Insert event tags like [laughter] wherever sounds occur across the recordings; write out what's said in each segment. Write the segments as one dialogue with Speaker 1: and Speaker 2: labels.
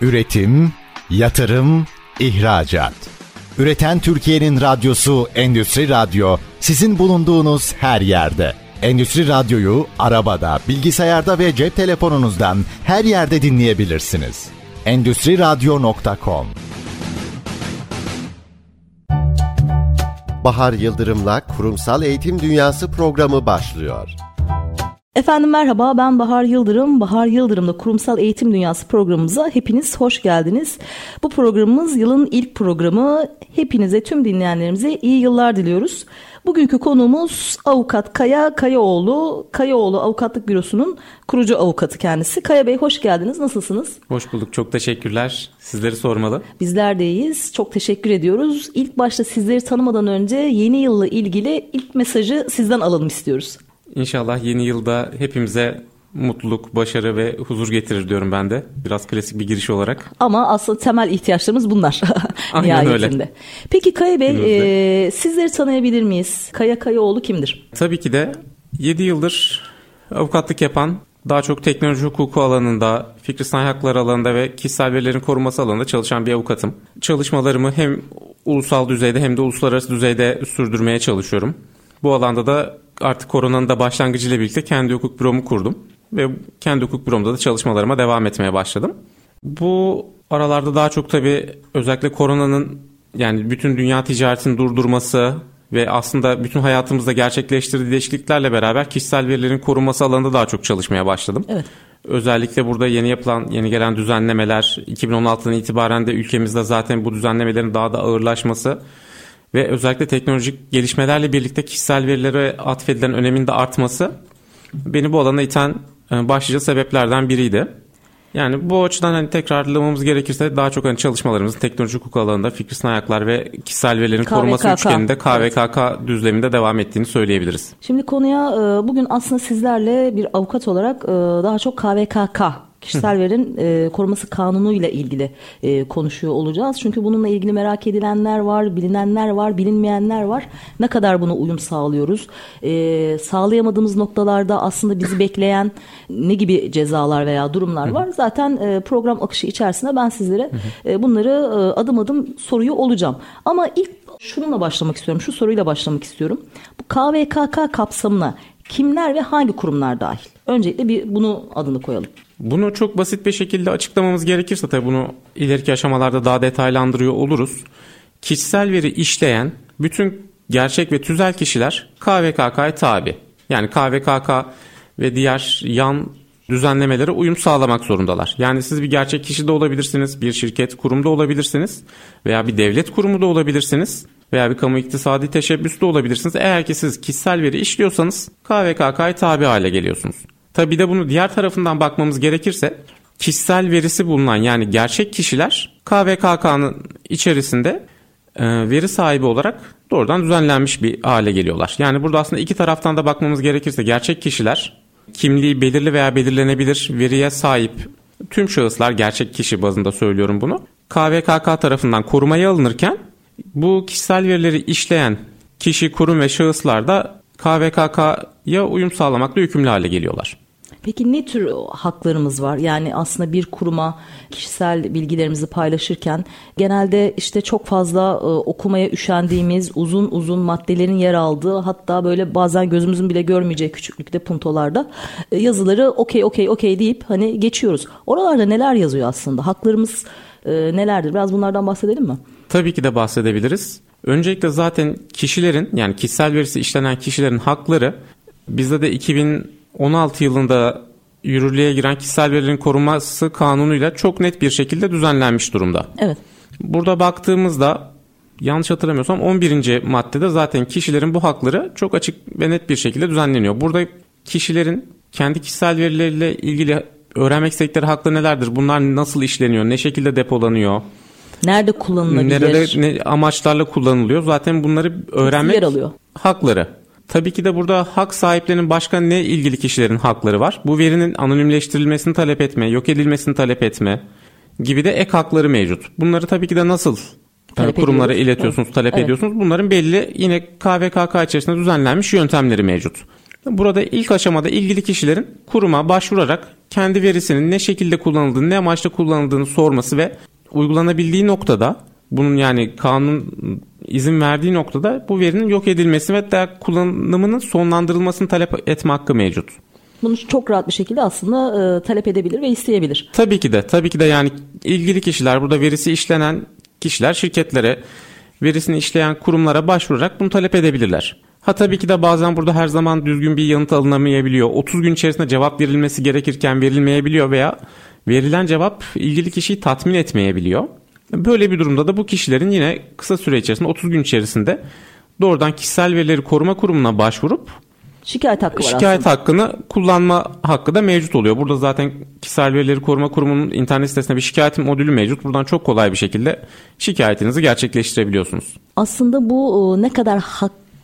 Speaker 1: Üretim, yatırım, ihracat. Üreten Türkiye'nin radyosu Endüstri Radyo sizin bulunduğunuz her yerde. Endüstri Radyo'yu arabada, bilgisayarda ve cep telefonunuzdan her yerde dinleyebilirsiniz. Endüstri Radyo.com
Speaker 2: Bahar Yıldırım'la Kurumsal Eğitim Dünyası programı başlıyor.
Speaker 3: Efendim merhaba ben Bahar Yıldırım. Bahar Yıldırım'la Kurumsal Eğitim Dünyası programımıza hepiniz hoş geldiniz. Bu programımız yılın ilk programı. Hepinize tüm dinleyenlerimize iyi yıllar diliyoruz. Bugünkü konuğumuz avukat Kaya Kayaoğlu. Kayaoğlu Avukatlık Bürosu'nun kurucu avukatı kendisi. Kaya Bey hoş geldiniz. Nasılsınız?
Speaker 4: Hoş bulduk. Çok teşekkürler. Sizleri sormalı.
Speaker 3: Bizler de iyiyiz. Çok teşekkür ediyoruz. İlk başta sizleri tanımadan önce yeni yılla ilgili ilk mesajı sizden alalım istiyoruz.
Speaker 4: İnşallah yeni yılda hepimize mutluluk, başarı ve huzur getirir diyorum ben de. Biraz klasik bir giriş olarak.
Speaker 3: Ama aslında temel ihtiyaçlarımız bunlar. [laughs]
Speaker 4: Aynen [laughs] öyle.
Speaker 3: Peki Kaya Bey e, sizleri tanıyabilir miyiz? Kaya Kayaoğlu kimdir?
Speaker 4: Tabii ki de 7 yıldır avukatlık yapan daha çok teknoloji hukuku alanında, fikri sanayi hakları alanında ve kişisel verilerin korunması alanında çalışan bir avukatım. Çalışmalarımı hem ulusal düzeyde hem de uluslararası düzeyde sürdürmeye çalışıyorum. Bu alanda da artık koronanın da başlangıcıyla birlikte kendi hukuk büromu kurdum. Ve kendi hukuk büromda da çalışmalarıma devam etmeye başladım. Bu aralarda daha çok tabii özellikle koronanın yani bütün dünya ticaretini durdurması ve aslında bütün hayatımızda gerçekleştirdiği değişikliklerle beraber kişisel verilerin korunması alanında daha çok çalışmaya başladım.
Speaker 3: Evet.
Speaker 4: Özellikle burada yeni yapılan, yeni gelen düzenlemeler 2016'dan itibaren de ülkemizde zaten bu düzenlemelerin daha da ağırlaşması ve özellikle teknolojik gelişmelerle birlikte kişisel verilere atfedilen önemin de artması beni bu alana iten e, başlıca sebeplerden biriydi. Yani bu açıdan hani tekrarlamamız gerekirse daha çok hani çalışmalarımızın teknoloji hukuk alanında fikri sınayaklar ve kişisel verilerin
Speaker 3: KVKK.
Speaker 4: korunması üçgeninde KVKK düzleminde devam ettiğini söyleyebiliriz.
Speaker 3: Şimdi konuya e, bugün aslında sizlerle bir avukat olarak e, daha çok KVKK kişisel verinin e, koruması kanunu ile ilgili e, konuşuyor olacağız. Çünkü bununla ilgili merak edilenler var, bilinenler var, bilinmeyenler var. Ne kadar buna uyum sağlıyoruz? E, sağlayamadığımız noktalarda aslında bizi bekleyen ne gibi cezalar veya durumlar var? Zaten e, program akışı içerisinde ben sizlere e, bunları e, adım adım soruyor olacağım. Ama ilk şununla başlamak istiyorum, şu soruyla başlamak istiyorum. Bu KVKK kapsamına kimler ve hangi kurumlar dahil? Öncelikle bir bunu adını koyalım.
Speaker 4: Bunu çok basit bir şekilde açıklamamız gerekirse tabii bunu ileriki aşamalarda daha detaylandırıyor oluruz. Kişisel veri işleyen bütün gerçek ve tüzel kişiler KVKK'ya tabi. Yani KVKK ve diğer yan düzenlemelere uyum sağlamak zorundalar. Yani siz bir gerçek kişi de olabilirsiniz, bir şirket, kurumda olabilirsiniz veya bir devlet kurumu da olabilirsiniz veya bir kamu iktisadi teşebbüs de olabilirsiniz. Eğer ki siz kişisel veri işliyorsanız KVKK'ya tabi hale geliyorsunuz. Tabi de bunu diğer tarafından bakmamız gerekirse kişisel verisi bulunan yani gerçek kişiler KVKK'nın içerisinde e, veri sahibi olarak doğrudan düzenlenmiş bir hale geliyorlar. Yani burada aslında iki taraftan da bakmamız gerekirse gerçek kişiler kimliği belirli veya belirlenebilir veriye sahip tüm şahıslar gerçek kişi bazında söylüyorum bunu. KVKK tarafından korumaya alınırken bu kişisel verileri işleyen kişi, kurum ve şahıslar da KVKK'ya uyum sağlamakla yükümlü hale geliyorlar.
Speaker 3: Peki ne tür haklarımız var? Yani aslında bir kuruma kişisel bilgilerimizi paylaşırken genelde işte çok fazla e, okumaya üşendiğimiz uzun uzun maddelerin yer aldığı hatta böyle bazen gözümüzün bile görmeyeceği küçüklükte puntolarda e, yazıları okey okey okey deyip hani geçiyoruz. Oralarda neler yazıyor aslında? Haklarımız e, nelerdir? Biraz bunlardan bahsedelim mi?
Speaker 4: Tabii ki de bahsedebiliriz. Öncelikle zaten kişilerin yani kişisel verisi işlenen kişilerin hakları bizde de 2016 yılında yürürlüğe giren kişisel verilerin korunması kanunuyla çok net bir şekilde düzenlenmiş durumda.
Speaker 3: Evet.
Speaker 4: Burada baktığımızda yanlış hatırlamıyorsam 11. maddede zaten kişilerin bu hakları çok açık ve net bir şekilde düzenleniyor. Burada kişilerin kendi kişisel verileriyle ilgili öğrenmek istedikleri hakları nelerdir? Bunlar nasıl işleniyor? Ne şekilde depolanıyor?
Speaker 3: Nerede kullanılabilir?
Speaker 4: Nerede ne amaçlarla kullanılıyor? Zaten bunları öğrenmek
Speaker 3: yer alıyor.
Speaker 4: hakları. Tabii ki de burada hak sahiplerinin başka ne ilgili kişilerin hakları var? Bu verinin anonimleştirilmesini talep etme, yok edilmesini talep etme gibi de ek hakları mevcut. Bunları tabii ki de nasıl
Speaker 3: Talep
Speaker 4: kurumlara
Speaker 3: ediyoruz.
Speaker 4: iletiyorsunuz,
Speaker 3: Evet.
Speaker 4: talep
Speaker 3: Evet.
Speaker 4: ediyorsunuz? Bunların belli yine KVKK içerisinde düzenlenmiş yöntemleri mevcut. Burada ilk aşamada ilgili kişilerin kuruma başvurarak kendi verisinin ne şekilde kullanıldığını, ne amaçla kullanıldığını sorması ve uygulanabildiği noktada bunun yani kanun izin verdiği noktada bu verinin yok edilmesi ve kullanımının sonlandırılmasını talep etme hakkı mevcut.
Speaker 3: Bunu çok rahat bir şekilde aslında e, talep edebilir ve isteyebilir.
Speaker 4: Tabii ki de tabii ki de yani ilgili kişiler burada verisi işlenen kişiler şirketlere verisini işleyen kurumlara başvurarak bunu talep edebilirler. Ha tabii ki de bazen burada her zaman düzgün bir yanıt alınamayabiliyor. 30 gün içerisinde cevap verilmesi gerekirken verilmeyebiliyor veya verilen cevap ilgili kişiyi tatmin etmeyebiliyor. Böyle bir durumda da bu kişilerin yine kısa süre içerisinde 30 gün içerisinde doğrudan kişisel verileri koruma kurumuna başvurup
Speaker 3: Şikayet hakkı var
Speaker 4: şikayet
Speaker 3: aslında.
Speaker 4: hakkını kullanma hakkı da mevcut oluyor. Burada zaten kişisel verileri koruma kurumunun internet sitesinde bir şikayet modülü mevcut. Buradan çok kolay bir şekilde şikayetinizi gerçekleştirebiliyorsunuz.
Speaker 3: Aslında bu e, ne kadar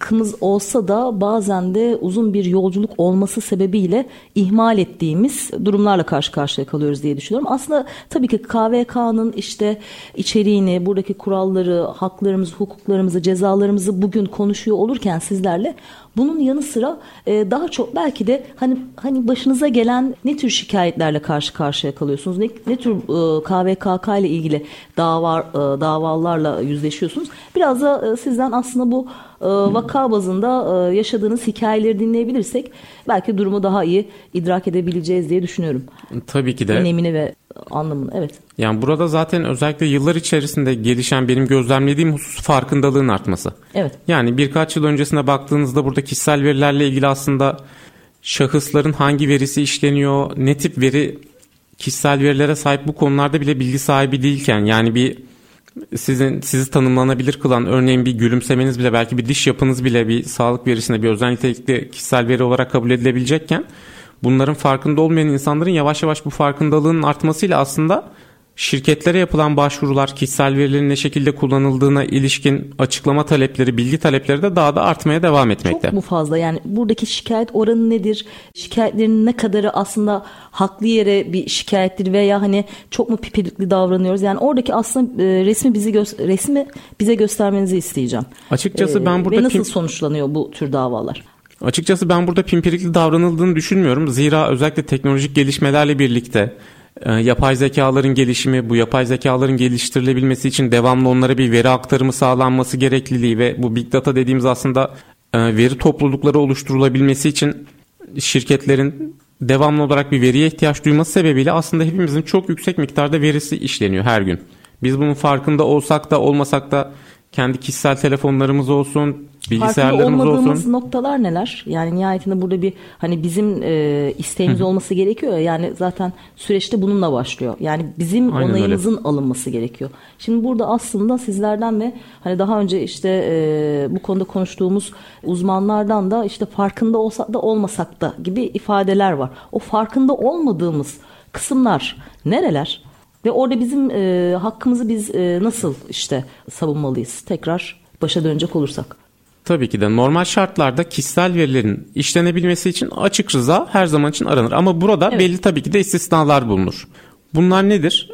Speaker 3: hakkımız olsa da bazen de uzun bir yolculuk olması sebebiyle ihmal ettiğimiz durumlarla karşı karşıya kalıyoruz diye düşünüyorum. Aslında tabii ki KVK'nın işte içeriğini, buradaki kuralları, haklarımızı, hukuklarımızı, cezalarımızı bugün konuşuyor olurken sizlerle bunun yanı sıra e, daha çok belki de hani hani başınıza gelen ne tür şikayetlerle karşı karşıya kalıyorsunuz? Ne, ne tür e, KVKK ile ilgili dava e, davalarla yüzleşiyorsunuz? Biraz da e, sizden aslında bu e, vaka bazında e, yaşadığınız hikayeleri dinleyebilirsek belki durumu daha iyi idrak edebileceğiz diye düşünüyorum.
Speaker 4: Tabii ki de.
Speaker 3: Önemini ve anlamını. Evet.
Speaker 4: Yani burada zaten özellikle yıllar içerisinde gelişen benim gözlemlediğim husus farkındalığın artması.
Speaker 3: Evet.
Speaker 4: Yani birkaç yıl öncesine baktığınızda burada kişisel verilerle ilgili aslında şahısların hangi verisi işleniyor, ne tip veri kişisel verilere sahip bu konularda bile bilgi sahibi değilken yani bir sizin sizi tanımlanabilir kılan örneğin bir gülümsemeniz bile belki bir diş yapınız bile bir sağlık verisine bir özel nitelikli kişisel veri olarak kabul edilebilecekken bunların farkında olmayan insanların yavaş yavaş bu farkındalığın artmasıyla aslında şirketlere yapılan başvurular kişisel verilerin ne şekilde kullanıldığına ilişkin açıklama talepleri, bilgi talepleri de daha da artmaya devam etmekte.
Speaker 3: Çok mu fazla yani buradaki şikayet oranı nedir? Şikayetlerin ne kadarı aslında haklı yere bir şikayettir veya hani çok mu pipirikli davranıyoruz? Yani oradaki aslında e, resmi bizi resmi bize göstermenizi isteyeceğim.
Speaker 4: Açıkçası ben
Speaker 3: Ee,
Speaker 4: burada
Speaker 3: ve nasıl
Speaker 4: pim-
Speaker 3: sonuçlanıyor bu tür davalar?
Speaker 4: Açıkçası ben burada pimpirikli davranıldığını düşünmüyorum. Zira özellikle teknolojik gelişmelerle birlikte e, yapay zekaların gelişimi, bu yapay zekaların geliştirilebilmesi için devamlı onlara bir veri aktarımı sağlanması gerekliliği ve bu big data dediğimiz aslında e, veri toplulukları oluşturulabilmesi için şirketlerin devamlı olarak bir veriye ihtiyaç duyması sebebiyle aslında hepimizin çok yüksek miktarda verisi işleniyor her gün. Biz bunun farkında olsak da olmasak da kendi kişisel telefonlarımız olsun,
Speaker 3: Farkında
Speaker 4: bilgisayarlarımız
Speaker 3: olmadığımız
Speaker 4: olsun.
Speaker 3: noktalar neler? Yani nihayetinde burada bir hani bizim e, isteğimiz olması gerekiyor ya. Yani zaten süreçte bununla başlıyor. Yani bizim
Speaker 4: Aynen öyle.
Speaker 3: onayımızın alınması gerekiyor. Şimdi burada aslında sizlerden ve hani daha önce işte e, bu konuda konuştuğumuz uzmanlardan da işte farkında olsak da olmasak da gibi ifadeler var. O farkında olmadığımız kısımlar nereler? Ve orada bizim e, hakkımızı biz e, nasıl işte savunmalıyız? Tekrar başa dönecek olursak.
Speaker 4: Tabii ki de normal şartlarda kişisel verilerin işlenebilmesi için açık rıza her zaman için aranır. Ama burada
Speaker 3: Evet.
Speaker 4: belli tabii ki de istisnalar bulunur. Bunlar nedir?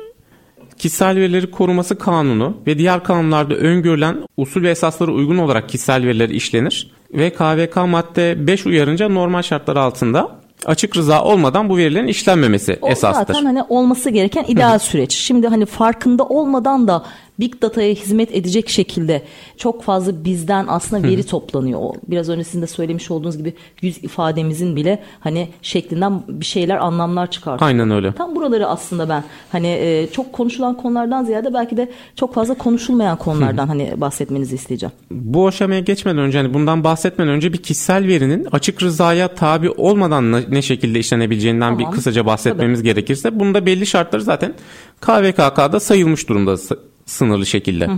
Speaker 4: Kişisel verileri koruması kanunu ve diğer kanunlarda öngörülen usul ve esaslara uygun olarak kişisel veriler işlenir. Ve KVK madde 5 uyarınca normal şartlar altında açık rıza olmadan bu verilerin işlenmemesi
Speaker 3: O
Speaker 4: esastır.
Speaker 3: zaten hani olması gereken ideal süreç. Şimdi hani farkında olmadan da big data'ya hizmet edecek şekilde çok fazla bizden aslında veri toplanıyor. O biraz önce sizin de söylemiş olduğunuz gibi yüz ifademizin bile hani şeklinden bir şeyler anlamlar çıkartıyor.
Speaker 4: Aynen öyle.
Speaker 3: Tam buraları aslında ben hani e, çok konuşulan konulardan ziyade belki de çok fazla konuşulmayan konulardan hani bahsetmenizi isteyeceğim.
Speaker 4: Bu aşamaya geçmeden önce hani bundan bahsetmeden önce bir kişisel verinin açık rızaya tabi olmadan ne- şekilde işlenebileceğinden
Speaker 3: Tamam.
Speaker 4: bir kısaca bahsetmemiz gerekirse bunda belli şartları zaten KVKK'da sayılmış durumda sınırlı şekilde.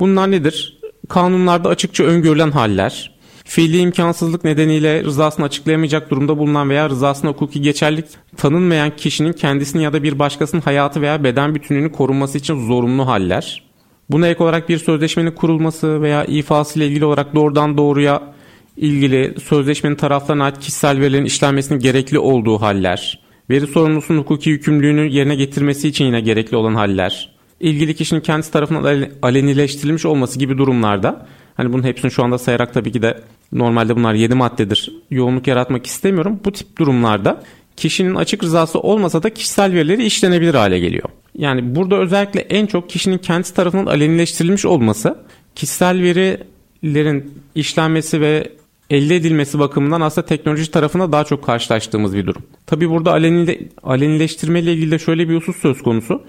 Speaker 4: Bunlar nedir? Kanunlarda açıkça öngörülen haller, fiili imkansızlık nedeniyle rızasını açıklayamayacak durumda bulunan veya rızasına hukuki geçerlik tanınmayan kişinin kendisini ya da bir başkasının hayatı veya beden bütünlüğünü korunması için zorunlu haller, Buna ek olarak bir sözleşmenin kurulması veya ifası ile ilgili olarak doğrudan doğruya ilgili sözleşmenin taraflarına ait kişisel verilerin işlenmesinin gerekli olduğu haller, veri sorumlusunun hukuki yükümlülüğünü yerine getirmesi için yine gerekli olan haller, ilgili kişinin kendisi tarafından ale- alenileştirilmiş olması gibi durumlarda hani bunun hepsini şu anda sayarak tabii ki de normalde bunlar 7 maddedir. Yoğunluk yaratmak istemiyorum. Bu tip durumlarda kişinin açık rızası olmasa da kişisel verileri işlenebilir hale geliyor. Yani burada özellikle en çok kişinin kendisi tarafından alenileştirilmiş olması kişisel verilerin işlenmesi ve elde edilmesi bakımından aslında teknoloji tarafında daha çok karşılaştığımız bir durum. Tabi burada alenile, alenileştirme ile ilgili de şöyle bir husus söz konusu.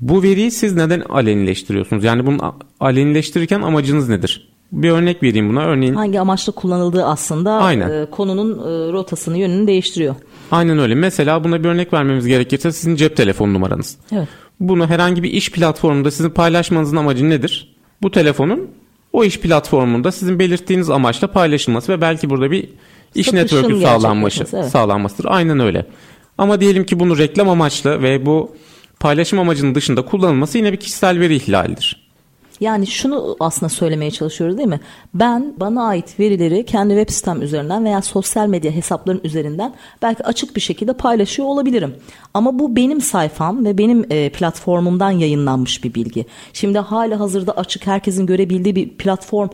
Speaker 4: Bu veriyi siz neden alenileştiriyorsunuz? Yani bunu alenileştirirken amacınız nedir? Bir örnek vereyim buna. Örneğin
Speaker 3: hangi amaçla kullanıldığı aslında Aynen. E, konunun e, rotasını, yönünü değiştiriyor.
Speaker 4: Aynen öyle. Mesela buna bir örnek vermemiz gerekirse sizin cep telefon numaranız.
Speaker 3: Evet.
Speaker 4: Bunu herhangi bir iş platformunda sizin paylaşmanızın amacı nedir? Bu telefonun o iş platformunda sizin belirttiğiniz amaçla paylaşılması ve belki burada bir iş Satışın network'ü sağlanması, evet. sağlanmasıdır. Aynen öyle. Ama diyelim ki bunu reklam amaçlı ve bu paylaşım amacının dışında kullanılması yine bir kişisel veri ihlalidir.
Speaker 3: Yani şunu aslında söylemeye çalışıyoruz değil mi? Ben bana ait verileri kendi web sitem üzerinden veya sosyal medya hesapların üzerinden belki açık bir şekilde paylaşıyor olabilirim. Ama bu benim sayfam ve benim e, platformumdan yayınlanmış bir bilgi. Şimdi hala hazırda açık herkesin görebildiği bir platform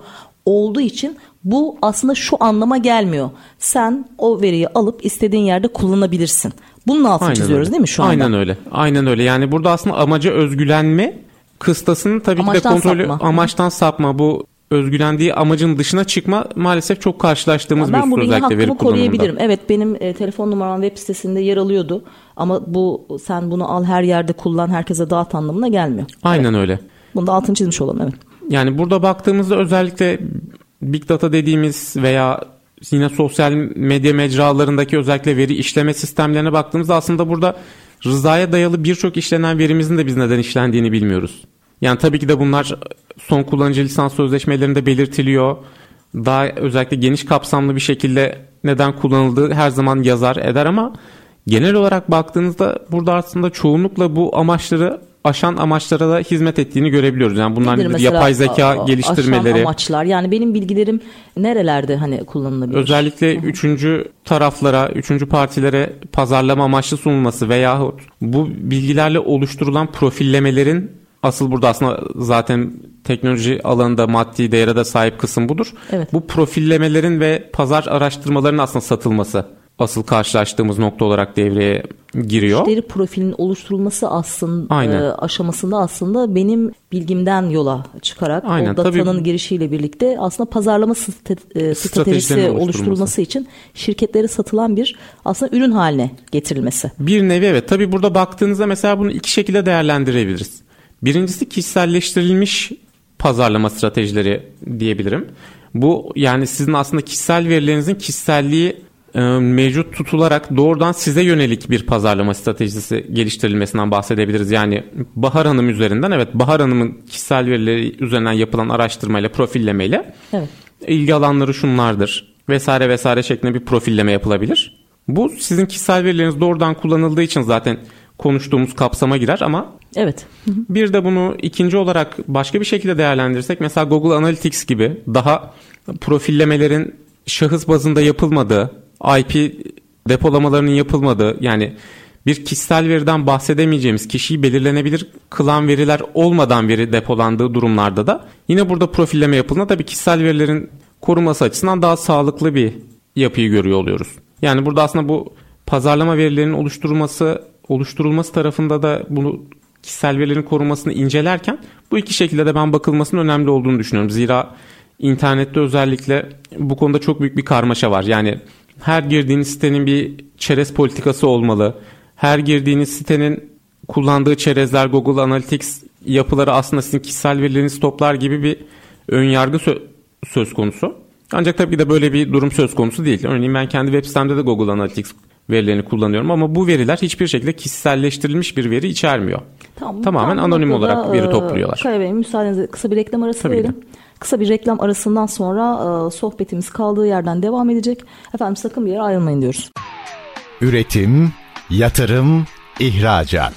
Speaker 3: olduğu için bu aslında şu anlama gelmiyor. Sen o veriyi alıp istediğin yerde kullanabilirsin. Bunun altını Aynen çiziyoruz
Speaker 4: öyle.
Speaker 3: değil mi şu anda?
Speaker 4: Aynen öyle. Aynen öyle. Yani burada aslında amaca özgülenme kıstasının tabii amaçtan ki de kontrolü sapma. amaçtan sapma bu özgülendiği amacın dışına çıkma maalesef çok karşılaştığımız
Speaker 3: ben
Speaker 4: bir
Speaker 3: Ben burada hakkımı koruyabilirim. Evet benim e, telefon numaram web sitesinde yer alıyordu. Ama bu sen bunu al her yerde kullan herkese dağıt anlamına gelmiyor.
Speaker 4: Aynen
Speaker 3: evet.
Speaker 4: öyle.
Speaker 3: Bunu da altını çizmiş olalım evet.
Speaker 4: Yani burada baktığımızda özellikle big data dediğimiz veya yine sosyal medya mecralarındaki özellikle veri işleme sistemlerine baktığımızda aslında burada rızaya dayalı birçok işlenen verimizin de biz neden işlendiğini bilmiyoruz. Yani tabii ki de bunlar son kullanıcı lisans sözleşmelerinde belirtiliyor. Daha özellikle geniş kapsamlı bir şekilde neden kullanıldığı her zaman yazar eder ama genel olarak baktığınızda burada aslında çoğunlukla bu amaçları aşan amaçlara da hizmet ettiğini görebiliyoruz. Yani bunlar yapay zeka a, geliştirmeleri. Aşan
Speaker 3: amaçlar. Yani benim bilgilerim nerelerde hani kullanılabilir?
Speaker 4: Özellikle Hı-hı. üçüncü taraflara, üçüncü partilere pazarlama amaçlı sunulması veyahut bu bilgilerle oluşturulan profillemelerin asıl burada aslında zaten teknoloji alanında maddi değere de sahip kısım budur.
Speaker 3: Evet.
Speaker 4: Bu profillemelerin ve pazar araştırmalarının aslında satılması asıl karşılaştığımız nokta olarak devreye giriyor.
Speaker 3: Müşteri profilinin oluşturulması aslında Aynen. E, aşamasında aslında benim bilgimden yola çıkarak Aynen. o datanın Tabii, girişiyle birlikte aslında pazarlama e, stratejisi oluşturulması için şirketlere satılan bir aslında ürün haline getirilmesi.
Speaker 4: Bir nevi evet. Tabii burada baktığınızda mesela bunu iki şekilde değerlendirebiliriz. Birincisi kişiselleştirilmiş pazarlama stratejileri diyebilirim. Bu yani sizin aslında kişisel verilerinizin kişiselliği mevcut tutularak doğrudan size yönelik bir pazarlama stratejisi geliştirilmesinden bahsedebiliriz. Yani Bahar Hanım üzerinden evet Bahar Hanım'ın kişisel verileri üzerinden yapılan araştırmayla profillemeyle
Speaker 3: evet.
Speaker 4: ilgi alanları şunlardır vesaire vesaire şeklinde bir profilleme yapılabilir. Bu sizin kişisel verileriniz doğrudan kullanıldığı için zaten konuştuğumuz kapsama girer ama
Speaker 3: Evet.
Speaker 4: Bir de bunu ikinci olarak başka bir şekilde değerlendirirsek mesela Google Analytics gibi daha profillemelerin şahıs bazında yapılmadığı, IP depolamalarının yapılmadığı yani bir kişisel veriden bahsedemeyeceğimiz kişiyi belirlenebilir kılan veriler olmadan veri depolandığı durumlarda da yine burada profilleme yapıldığında tabii kişisel verilerin korunması açısından daha sağlıklı bir yapıyı görüyor oluyoruz. Yani burada aslında bu pazarlama verilerinin oluşturulması oluşturulması tarafında da bunu kişisel verilerin korunmasını incelerken bu iki şekilde de ben bakılmasının önemli olduğunu düşünüyorum. Zira internette özellikle bu konuda çok büyük bir karmaşa var. Yani her girdiğiniz sitenin bir çerez politikası olmalı. Her girdiğiniz sitenin kullandığı çerezler Google Analytics yapıları aslında sizin kişisel verilerinizi toplar gibi bir ön yargı sö- söz konusu. Ancak tabii de böyle bir durum söz konusu değil. Örneğin ben kendi web sitemde de Google Analytics verilerini kullanıyorum ama bu veriler hiçbir şekilde kişiselleştirilmiş bir veri içermiyor. Tamam, Tamamen anonim olarak veri topluyorlar.
Speaker 3: Kaya Bey müsaadenizle kısa bir reklam arası Tabii verelim. De. Kısa bir reklam arasından sonra e, sohbetimiz kaldığı yerden devam edecek. Efendim sakın bir yere ayrılmayın diyoruz.
Speaker 1: Üretim, yatırım, ihracat.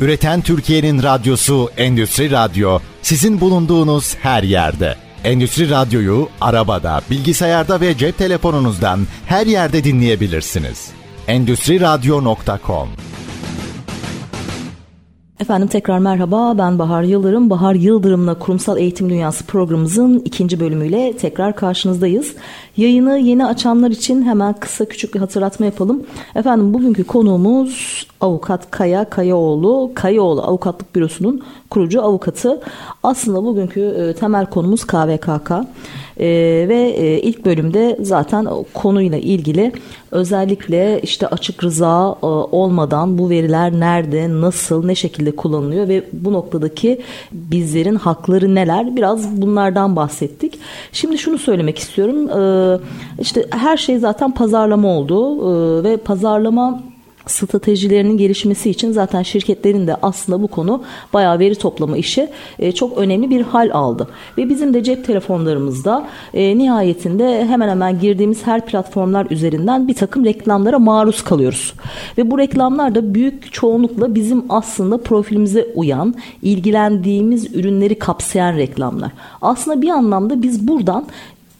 Speaker 1: Üreten Türkiye'nin radyosu Endüstri Radyo sizin bulunduğunuz her yerde. Endüstri Radyo'yu arabada, bilgisayarda ve cep telefonunuzdan her yerde dinleyebilirsiniz. Endüstri Radyo.com
Speaker 3: Efendim tekrar merhaba ben Bahar Yıldırım. Bahar Yıldırım'la Kurumsal Eğitim Dünyası programımızın ikinci bölümüyle tekrar karşınızdayız. Yayını yeni açanlar için hemen kısa küçük bir hatırlatma yapalım. Efendim bugünkü konuğumuz avukat Kaya Kayaoğlu. Kayaoğlu Avukatlık Bürosu'nun kurucu avukatı. Aslında bugünkü e, temel konumuz KVKK. E, ve e, ilk bölümde zaten konuyla ilgili özellikle işte açık rıza e, olmadan bu veriler nerede, nasıl, ne şekilde kullanılıyor ve bu noktadaki bizlerin hakları neler biraz bunlardan bahsettik. Şimdi şunu söylemek istiyorum. E, işte her şey zaten pazarlama oldu e, ve pazarlama stratejilerinin gelişmesi için zaten şirketlerin de aslında bu konu bayağı veri toplama işi e, çok önemli bir hal aldı. Ve bizim de cep telefonlarımızda e, nihayetinde hemen hemen girdiğimiz her platformlar üzerinden bir takım reklamlara maruz kalıyoruz. Ve bu reklamlar da büyük çoğunlukla bizim aslında profilimize uyan, ilgilendiğimiz ürünleri kapsayan reklamlar. Aslında bir anlamda biz buradan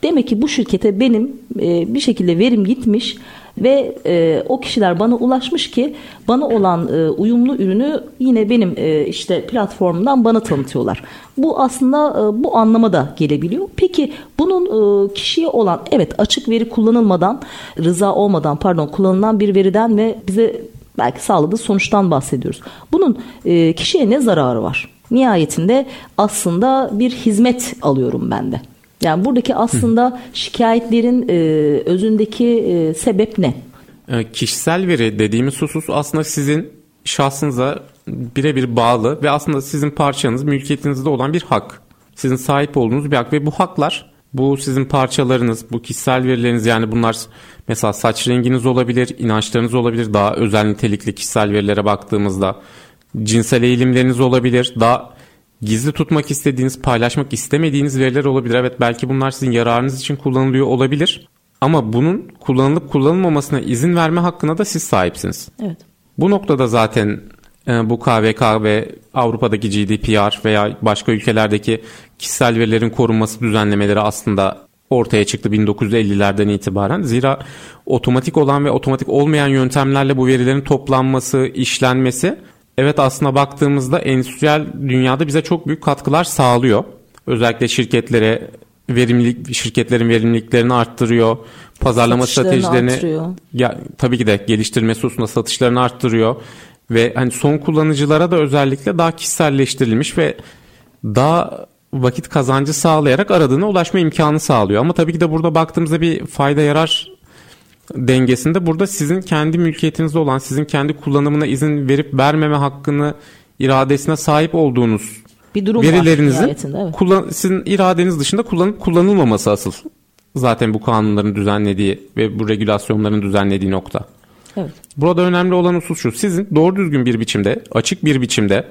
Speaker 3: Demek ki bu şirkete benim e, bir şekilde verim gitmiş ve e, o kişiler bana ulaşmış ki bana olan e, uyumlu ürünü yine benim e, işte platformumdan bana tanıtıyorlar. Bu aslında e, bu anlama da gelebiliyor. Peki bunun e, kişiye olan evet açık veri kullanılmadan rıza olmadan pardon kullanılan bir veriden ve bize belki sağladığı sonuçtan bahsediyoruz. Bunun e, kişiye ne zararı var? Nihayetinde aslında bir hizmet alıyorum ben de. Yani buradaki aslında şikayetlerin e, özündeki e, sebep ne?
Speaker 4: E, kişisel veri dediğimiz husus aslında sizin şahsınıza birebir bağlı ve aslında sizin parçanız mülkiyetinizde olan bir hak. Sizin sahip olduğunuz bir hak ve bu haklar bu sizin parçalarınız, bu kişisel verileriniz yani bunlar mesela saç renginiz olabilir, inançlarınız olabilir, daha özel nitelikli kişisel verilere baktığımızda cinsel eğilimleriniz olabilir, daha gizli tutmak istediğiniz, paylaşmak istemediğiniz veriler olabilir. Evet belki bunlar sizin yararınız için kullanılıyor olabilir. Ama bunun kullanılıp kullanılmamasına izin verme hakkına da siz sahipsiniz.
Speaker 3: Evet.
Speaker 4: Bu noktada zaten e, bu KVK ve Avrupa'daki GDPR veya başka ülkelerdeki kişisel verilerin korunması düzenlemeleri aslında ortaya çıktı 1950'lerden itibaren. Zira otomatik olan ve otomatik olmayan yöntemlerle bu verilerin toplanması, işlenmesi evet aslında baktığımızda endüstriyel dünyada bize çok büyük katkılar sağlıyor. Özellikle şirketlere verimlilik şirketlerin verimliliklerini arttırıyor. Pazarlama stratejilerini arttırıyor. ya tabii ki de geliştirme hususunda satışlarını arttırıyor ve hani son kullanıcılara da özellikle daha kişiselleştirilmiş ve daha vakit kazancı sağlayarak aradığına ulaşma imkanı sağlıyor. Ama tabii ki de burada baktığımızda bir fayda yarar dengesinde burada sizin kendi mülkiyetinizde olan sizin kendi kullanımına izin verip vermeme hakkını iradesine sahip olduğunuz bir durum verilerinizin evet. kullan, sizin iradeniz dışında kullanıp kullanılmaması asıl. Zaten bu kanunların düzenlediği ve bu regülasyonların düzenlediği nokta. Evet. Burada önemli olan husus şu. Sizin doğru düzgün bir biçimde, açık bir biçimde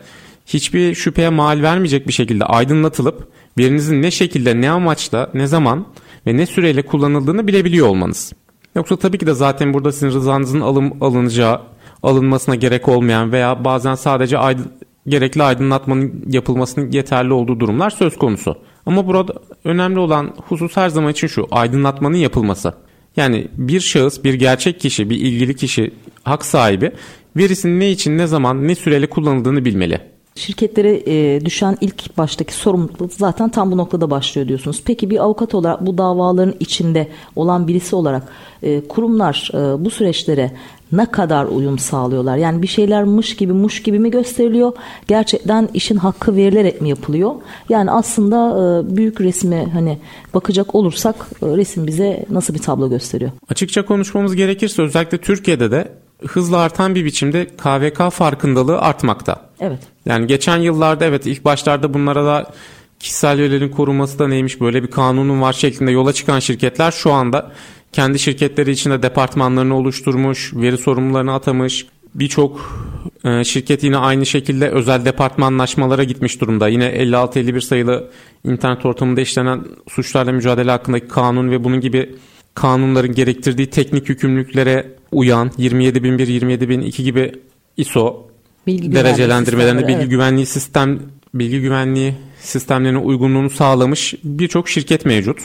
Speaker 4: hiçbir şüpheye mal vermeyecek bir şekilde aydınlatılıp verinizin ne şekilde, ne amaçla, ne zaman ve ne süreyle kullanıldığını bilebiliyor olmanız. Yoksa tabii ki de zaten burada sizin rızanızın alım, alınacağı, alınmasına gerek olmayan veya bazen sadece aydın, gerekli aydınlatmanın yapılmasının yeterli olduğu durumlar söz konusu. Ama burada önemli olan husus her zaman için şu aydınlatmanın yapılması. Yani bir şahıs, bir gerçek kişi, bir ilgili kişi, hak sahibi verisinin ne için, ne zaman, ne süreli kullanıldığını bilmeli.
Speaker 3: Şirketlere e, düşen ilk baştaki sorumluluk zaten tam bu noktada başlıyor diyorsunuz. Peki bir avukat olarak bu davaların içinde olan birisi olarak e, kurumlar e, bu süreçlere ne kadar uyum sağlıyorlar? Yani bir şeyler mış gibi muş gibi mi gösteriliyor? Gerçekten işin hakkı verilerek mi yapılıyor? Yani aslında e, büyük resmi hani bakacak olursak e, resim bize nasıl bir tablo gösteriyor?
Speaker 4: Açıkça konuşmamız gerekirse özellikle Türkiye'de de hızla artan bir biçimde KVK farkındalığı artmakta.
Speaker 3: Evet.
Speaker 4: Yani geçen yıllarda evet ilk başlarda bunlara da kişisel verilerin korunması da neymiş böyle bir kanunun var şeklinde yola çıkan şirketler şu anda kendi şirketleri içinde departmanlarını oluşturmuş, veri sorumlularını atamış. Birçok e, şirket yine aynı şekilde özel departmanlaşmalara gitmiş durumda. Yine 56-51 sayılı internet ortamında işlenen suçlarla mücadele hakkındaki kanun ve bunun gibi kanunların gerektirdiği teknik yükümlülüklere uyan 27001, 27002 gibi ISO bilgi derecelendirmelerinde bilgi evet. güvenliği sistem bilgi güvenliği sistemlerine uygunluğunu sağlamış birçok şirket mevcut.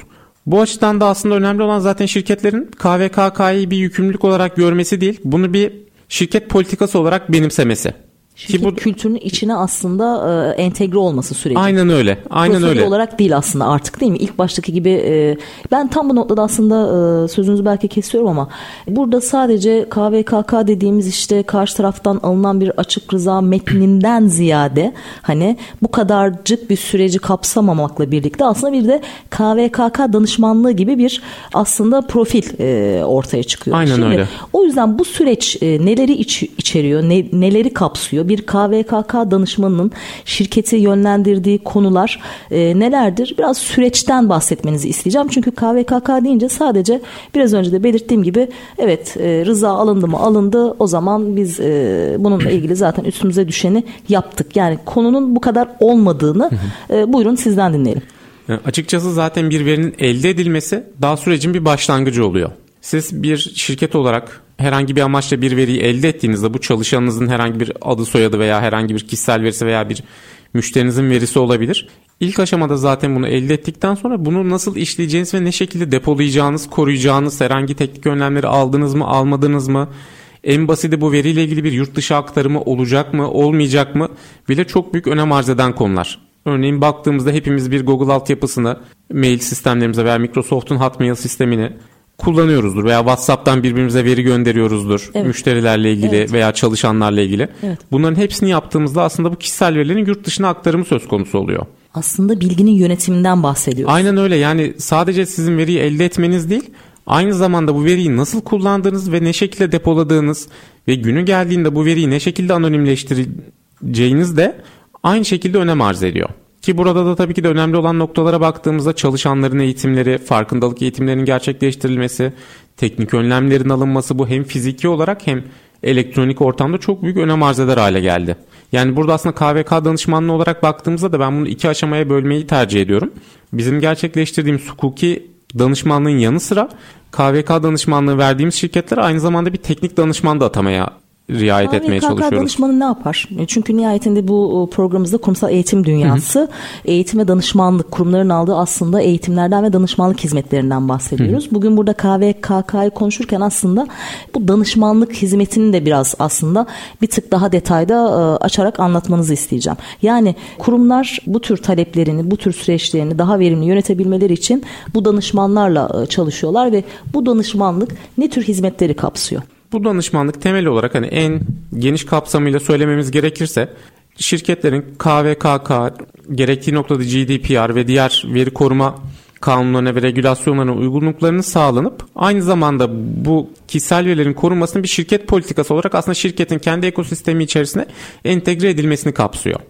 Speaker 4: Bu açıdan da aslında önemli olan zaten şirketlerin KVKK'yı bir yükümlülük olarak görmesi değil, bunu bir şirket politikası olarak benimsemesi.
Speaker 3: Şirket
Speaker 4: Ki bu
Speaker 3: kültürünün içine aslında e, entegre olması süreci.
Speaker 4: aynen öyle. Aynen
Speaker 3: Prosedür
Speaker 4: öyle.
Speaker 3: olarak değil aslında artık değil mi? İlk baştaki gibi e, ben tam bu noktada aslında e, sözünüzü belki kesiyorum ama burada sadece KVKK dediğimiz işte karşı taraftan alınan bir açık rıza metninden [clears throat] ziyade hani bu kadarcık bir süreci kapsamamakla birlikte aslında bir de KVKK danışmanlığı gibi bir aslında profil e, ortaya çıkıyor.
Speaker 4: Aynen
Speaker 3: Şimdi,
Speaker 4: öyle.
Speaker 3: o yüzden bu süreç e, neleri iç, içeriyor, ne- neleri kapsıyor? Bir KVKK danışmanının şirketi yönlendirdiği konular e, nelerdir? Biraz süreçten bahsetmenizi isteyeceğim. Çünkü KVKK deyince sadece biraz önce de belirttiğim gibi evet e, rıza alındı mı alındı o zaman biz e, bununla ilgili zaten üstümüze düşeni yaptık. Yani konunun bu kadar olmadığını e, buyurun sizden dinleyelim.
Speaker 4: E, Açıkçası zaten bir verinin elde edilmesi daha sürecin bir başlangıcı oluyor. Siz bir şirket olarak herhangi bir amaçla bir veriyi elde ettiğinizde bu çalışanınızın herhangi bir adı soyadı veya herhangi bir kişisel verisi veya bir müşterinizin verisi olabilir. İlk aşamada zaten bunu elde ettikten sonra bunu nasıl işleyeceğiniz ve ne şekilde depolayacağınız, koruyacağınız, herhangi teknik önlemleri aldınız mı, almadınız mı? En basiti bu veriyle ilgili bir yurt dışı aktarımı olacak mı, olmayacak mı bile çok büyük önem arz eden konular. Örneğin baktığımızda hepimiz bir Google altyapısını mail sistemlerimize veya Microsoft'un Hotmail sistemini kullanıyoruzdur veya WhatsApp'tan birbirimize veri gönderiyoruzdur
Speaker 3: Evet.
Speaker 4: müşterilerle ilgili
Speaker 3: Evet.
Speaker 4: veya çalışanlarla ilgili.
Speaker 3: Evet.
Speaker 4: Bunların hepsini yaptığımızda aslında bu kişisel verilerin yurt dışına aktarımı söz konusu oluyor.
Speaker 3: Aslında bilginin yönetiminden bahsediyoruz.
Speaker 4: Aynen öyle yani sadece sizin veriyi elde etmeniz değil aynı zamanda bu veriyi nasıl kullandığınız ve ne şekilde depoladığınız ve günü geldiğinde bu veriyi ne şekilde anonimleştireceğiniz de aynı şekilde önem arz ediyor. Ki burada da tabii ki de önemli olan noktalara baktığımızda çalışanların eğitimleri, farkındalık eğitimlerinin gerçekleştirilmesi, teknik önlemlerin alınması bu hem fiziki olarak hem elektronik ortamda çok büyük önem arz eder hale geldi. Yani burada aslında KVK danışmanlığı olarak baktığımızda da ben bunu iki aşamaya bölmeyi tercih ediyorum. Bizim gerçekleştirdiğimiz hukuki danışmanlığın yanı sıra KVK danışmanlığı verdiğimiz şirketler aynı zamanda bir teknik danışman da atamaya riayet etmeye
Speaker 3: KVKK
Speaker 4: çalışıyoruz.
Speaker 3: danışmanı ne yapar? E, Çünkü nihayetinde bu e, programımızda kurumsal eğitim dünyası, eğitim ve danışmanlık kurumların aldığı aslında eğitimlerden ve danışmanlık hizmetlerinden bahsediyoruz. Bugün burada KVKK'yı konuşurken aslında bu danışmanlık hizmetini de biraz aslında bir tık daha detayda e, açarak anlatmanızı isteyeceğim. Yani kurumlar bu tür taleplerini, bu tür süreçlerini daha verimli yönetebilmeleri için bu danışmanlarla çalışıyorlar ve bu danışmanlık ne tür hizmetleri kapsıyor?
Speaker 4: Bu danışmanlık temeli olarak hani en geniş kapsamıyla söylememiz gerekirse şirketlerin KVKK gerektiği noktada GDPR ve diğer veri koruma kanunlarına ve regülasyonlarına uygunluklarının sağlanıp aynı zamanda bu kişisel verilerin korunmasının bir şirket politikası olarak aslında şirketin kendi ekosistemi içerisine entegre edilmesini kapsıyor.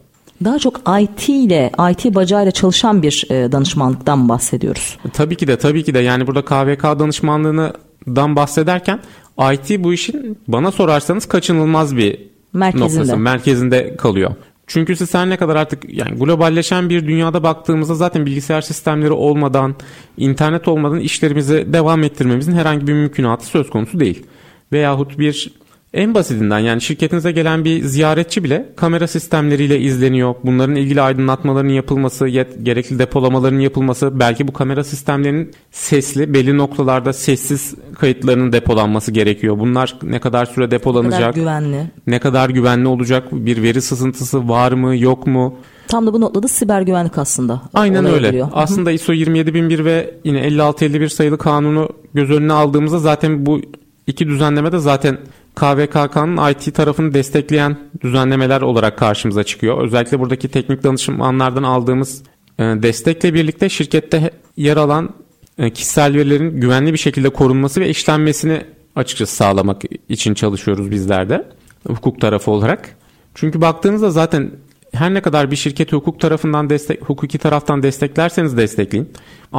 Speaker 3: Daha çok IT ile IT bacağıyla çalışan bir e, danışmanlıktan bahsediyoruz.
Speaker 4: Tabii ki de tabii ki de yani burada KVK danışmanlığından bahsederken IT bu işin bana sorarsanız kaçınılmaz bir
Speaker 3: Merkezinde.
Speaker 4: noktası, merkezinde kalıyor. Çünkü siz her ne kadar artık yani globalleşen bir dünyada baktığımızda zaten bilgisayar sistemleri olmadan, internet olmadan işlerimizi devam ettirmemizin herhangi bir mümkünatı söz konusu değil. Veyahut bir en basitinden yani şirketinize gelen bir ziyaretçi bile kamera sistemleriyle izleniyor. Bunların ilgili aydınlatmaların yapılması, yet- gerekli depolamaların yapılması, belki bu kamera sistemlerinin sesli, belli noktalarda sessiz kayıtlarının depolanması gerekiyor. Bunlar ne kadar süre
Speaker 3: Ne kadar
Speaker 4: depolanacak,
Speaker 3: güvenli.
Speaker 4: ne kadar güvenli olacak, bir veri sızıntısı var mı, yok mu?
Speaker 3: Tam da bu noktada siber güvenlik aslında.
Speaker 4: Aynen öyle.
Speaker 3: giriyor.
Speaker 4: Aslında ISO 27001 ve yine 5651 sayılı kanunu göz önüne aldığımızda zaten bu iki düzenleme de zaten KVKK'nın IT tarafını destekleyen düzenlemeler olarak karşımıza çıkıyor. Özellikle buradaki teknik danışmanlardan aldığımız e, destekle birlikte şirkette yer alan e, kişisel verilerin güvenli bir şekilde korunması ve işlenmesini açıkçası sağlamak için çalışıyoruz bizler de hukuk tarafı olarak. Çünkü baktığınızda zaten her ne kadar bir şirketi hukuk tarafından destek, hukuki taraftan desteklerseniz destekleyin.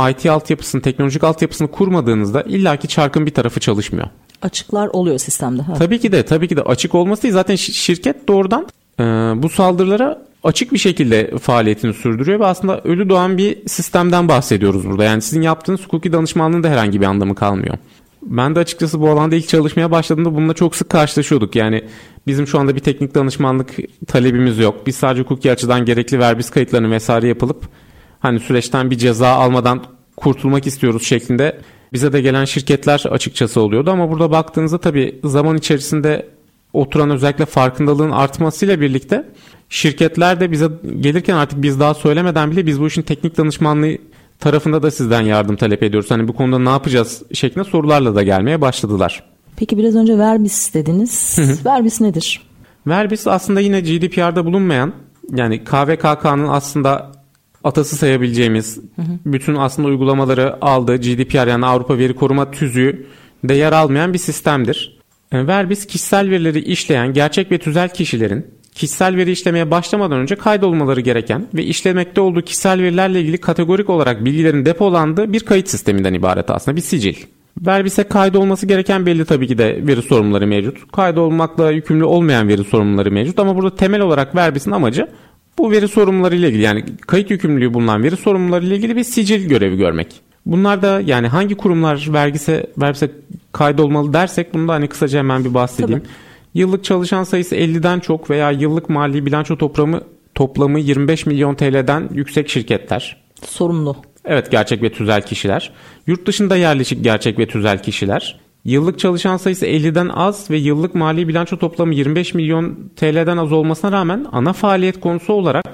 Speaker 4: IT altyapısını, teknolojik altyapısını kurmadığınızda illaki çarkın bir tarafı çalışmıyor.
Speaker 3: Açıklar oluyor sistemde. Evet.
Speaker 4: Tabii ki de tabii ki de açık olması değil. Zaten şi- şirket doğrudan e, bu saldırılara açık bir şekilde faaliyetini sürdürüyor ve aslında ölü doğan bir sistemden bahsediyoruz burada. Yani sizin yaptığınız hukuki danışmanlığın da herhangi bir anlamı kalmıyor. Ben de açıkçası bu alanda ilk çalışmaya başladığımda bununla çok sık karşılaşıyorduk. Yani bizim şu anda bir teknik danışmanlık talebimiz yok. Biz sadece hukuki açıdan gerekli verbis kayıtlarını vesaire yapılıp hani süreçten bir ceza almadan kurtulmak istiyoruz şeklinde bize de gelen şirketler açıkçası oluyordu ama burada baktığınızda tabii zaman içerisinde oturan özellikle farkındalığın artmasıyla birlikte şirketler de bize gelirken artık biz daha söylemeden bile biz bu işin teknik danışmanlığı tarafında da sizden yardım talep ediyoruz. Hani bu konuda ne yapacağız şeklinde sorularla da gelmeye başladılar.
Speaker 3: Peki biraz önce Verbis dediniz. Verbis nedir?
Speaker 4: Verbis aslında yine GDPR'da bulunmayan yani KVKK'nın aslında atası sayabileceğimiz bütün aslında uygulamaları aldığı GDPR yani Avrupa Veri Koruma Tüzüğü de yer almayan bir sistemdir. E, Verbis kişisel verileri işleyen gerçek ve tüzel kişilerin kişisel veri işlemeye başlamadan önce kaydolmaları gereken ve işlemekte olduğu kişisel verilerle ilgili kategorik olarak bilgilerin depolandığı bir kayıt sisteminden ibaret aslında bir sicil. Verbis'e kaydolması gereken belli tabii ki de veri sorumluları mevcut. Kaydolmakla yükümlü olmayan veri sorumluları mevcut ama burada temel olarak Verbis'in amacı bu veri sorumluları ile ilgili yani kayıt yükümlülüğü bulunan veri sorumluları ile ilgili bir sicil görevi görmek. Bunlar da yani hangi kurumlar vergise, Verbis'e kaydolmalı dersek bunu da hani kısaca hemen bir bahsedeyim. Tabii. Yıllık çalışan sayısı 50'den çok veya yıllık mali bilanço toplamı toplamı 25 milyon TL'den yüksek şirketler.
Speaker 3: Sorumlu.
Speaker 4: Evet gerçek ve tüzel kişiler. Yurt dışında yerleşik gerçek ve tüzel kişiler. Yıllık çalışan sayısı 50'den az ve yıllık mali bilanço toplamı 25 milyon TL'den az olmasına rağmen ana faaliyet konusu olarak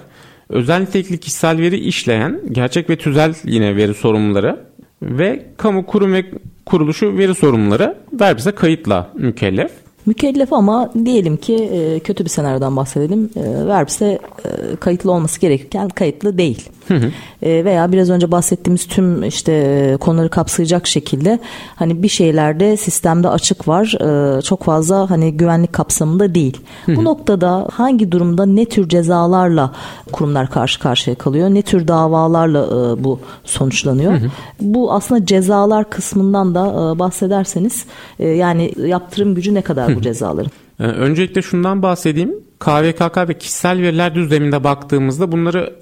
Speaker 4: özel nitelikli kişisel veri işleyen gerçek ve tüzel yine veri sorumluları ve kamu kurum ve kuruluşu veri sorumluları Verbis'e kayıtla mükellef.
Speaker 3: Mükellef ama diyelim ki e, kötü bir senaryodan bahsedelim. E, Verbis'e e, kayıtlı olması gerekirken kayıtlı değil. Hı hı. E, veya biraz önce bahsettiğimiz tüm işte konuları kapsayacak şekilde hani bir şeylerde sistemde açık var. E, çok fazla hani güvenlik kapsamında değil. Hı hı. Bu noktada hangi durumda ne tür cezalarla kurumlar karşı karşıya kalıyor? Ne tür davalarla e, bu sonuçlanıyor? Hı hı. Bu aslında cezalar kısmından da e, bahsederseniz e, yani yaptırım gücü ne kadar bu cezaların?
Speaker 4: Ee, öncelikle şundan bahsedeyim. KVKK ve kişisel veriler düzleminde baktığımızda bunları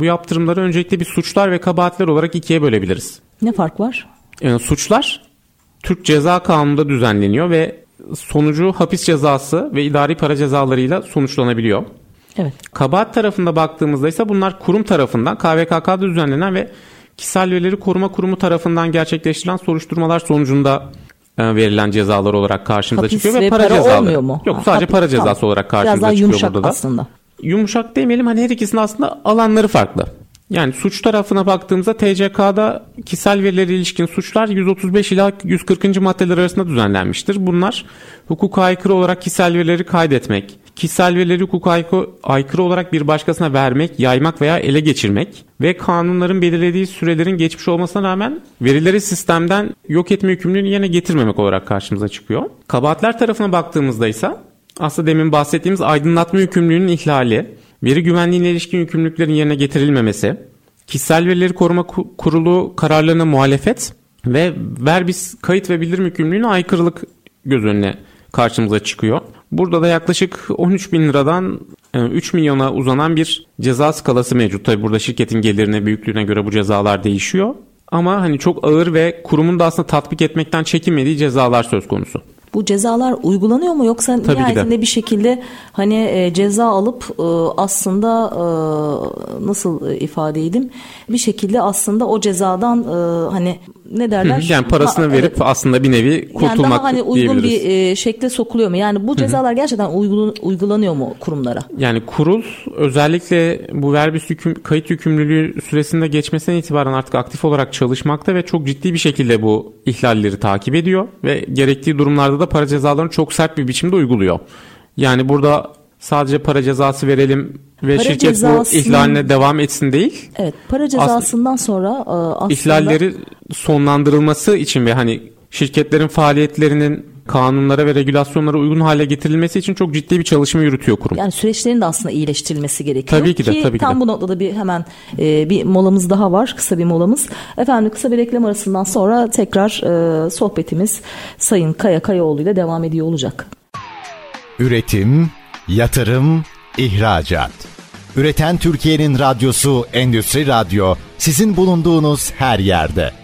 Speaker 4: bu yaptırımları öncelikle bir suçlar ve kabahatler olarak ikiye bölebiliriz.
Speaker 3: Ne fark var?
Speaker 4: Yani suçlar Türk Ceza Kanunu'nda düzenleniyor ve sonucu hapis cezası ve idari para cezalarıyla sonuçlanabiliyor.
Speaker 3: Evet.
Speaker 4: Kabahat tarafında baktığımızda ise bunlar kurum tarafından KVKK'da düzenlenen ve Kişisel Verileri Koruma Kurumu tarafından gerçekleştirilen soruşturmalar sonucunda e, verilen cezalar olarak karşımıza
Speaker 3: Hapis
Speaker 4: çıkıyor
Speaker 3: ve,
Speaker 4: ve para,
Speaker 3: para
Speaker 4: cezaları.
Speaker 3: olmuyor mu?
Speaker 4: Yok
Speaker 3: Ha,
Speaker 4: sadece
Speaker 3: hapis-
Speaker 4: para cezası
Speaker 3: tamam.
Speaker 4: olarak
Speaker 3: Biraz
Speaker 4: karşımıza
Speaker 3: daha
Speaker 4: çıkıyor
Speaker 3: yumuşak
Speaker 4: burada da.
Speaker 3: aslında.
Speaker 4: Yumuşak demeyelim hani her ikisinin aslında alanları farklı. Yani suç tarafına baktığımızda TCK'da kişisel verilere ilişkin suçlar 135 ila 140. maddeler arasında düzenlenmiştir. Bunlar hukuka aykırı olarak kişisel verileri kaydetmek, kişisel verileri hukuka aykı- aykırı olarak bir başkasına vermek, yaymak veya ele geçirmek ve kanunların belirlediği sürelerin geçmiş olmasına rağmen verileri sistemden yok etme yükümlülüğünü yerine getirmemek olarak karşımıza çıkıyor. Kabahatler tarafına baktığımızda ise aslında demin bahsettiğimiz aydınlatma yükümlülüğünün ihlali, veri güvenliğine ilişkin yükümlülüklerin yerine getirilmemesi, kişisel verileri koruma Ku- kurulu kararlarına muhalefet ve verbis kayıt ve bildirim yükümlülüğüne aykırılık göz önüne karşımıza çıkıyor. Burada da yaklaşık 13 bin liradan e, 3 milyona uzanan bir ceza skalası mevcut. Tabi burada şirketin gelirine, büyüklüğüne göre bu cezalar değişiyor. Ama hani çok ağır ve kurumun da aslında tatbik etmekten çekinmediği cezalar söz konusu.
Speaker 3: Bu cezalar uygulanıyor mu yoksa
Speaker 4: Tabii
Speaker 3: nihayetinde bir şekilde hani e, ceza alıp e, aslında e, nasıl e, ifade edeyim bir şekilde aslında o cezadan e, hani ne derler?
Speaker 4: Yani parasını
Speaker 3: Ha,
Speaker 4: verip
Speaker 3: evet.
Speaker 4: aslında bir nevi kurtulmak
Speaker 3: yani daha hani uygun bir e, şekle sokuluyor mu? Yani bu cezalar gerçekten uygul- uygulanıyor mu kurumlara?
Speaker 4: Yani kurul özellikle bu verbis yüküm, kayıt yükümlülüğü süresinde geçmesinden itibaren artık aktif olarak çalışmakta ve çok ciddi bir şekilde bu ihlalleri takip ediyor ve gerektiği durumlarda da para cezalarını çok sert bir biçimde uyguluyor. Yani burada sadece para cezası verelim ve
Speaker 3: Para
Speaker 4: şirket
Speaker 3: cezasının-
Speaker 4: bu ihlaline devam etsin değil.
Speaker 3: Evet, para cezasından sonra e, aslında
Speaker 4: İhlalleri sonlandırılması için ve hani şirketlerin faaliyetlerinin kanunlara ve regülasyonlara uygun hale getirilmesi için çok ciddi bir çalışma yürütüyor kurum.
Speaker 3: Yani süreçlerin de aslında iyileştirilmesi gerekiyor.
Speaker 4: Tabii ki de, tabii ki
Speaker 3: tam
Speaker 4: de.
Speaker 3: bu noktada bir hemen e, bir molamız daha var. Kısa bir molamız. Efendim kısa bir reklam arasından sonra tekrar e, sohbetimiz Sayın Kaya Kayaoğlu ile devam ediyor olacak.
Speaker 1: Üretim, yatırım, ihracat. Üreten Türkiye'nin radyosu Endüstri Radyo sizin bulunduğunuz her yerde.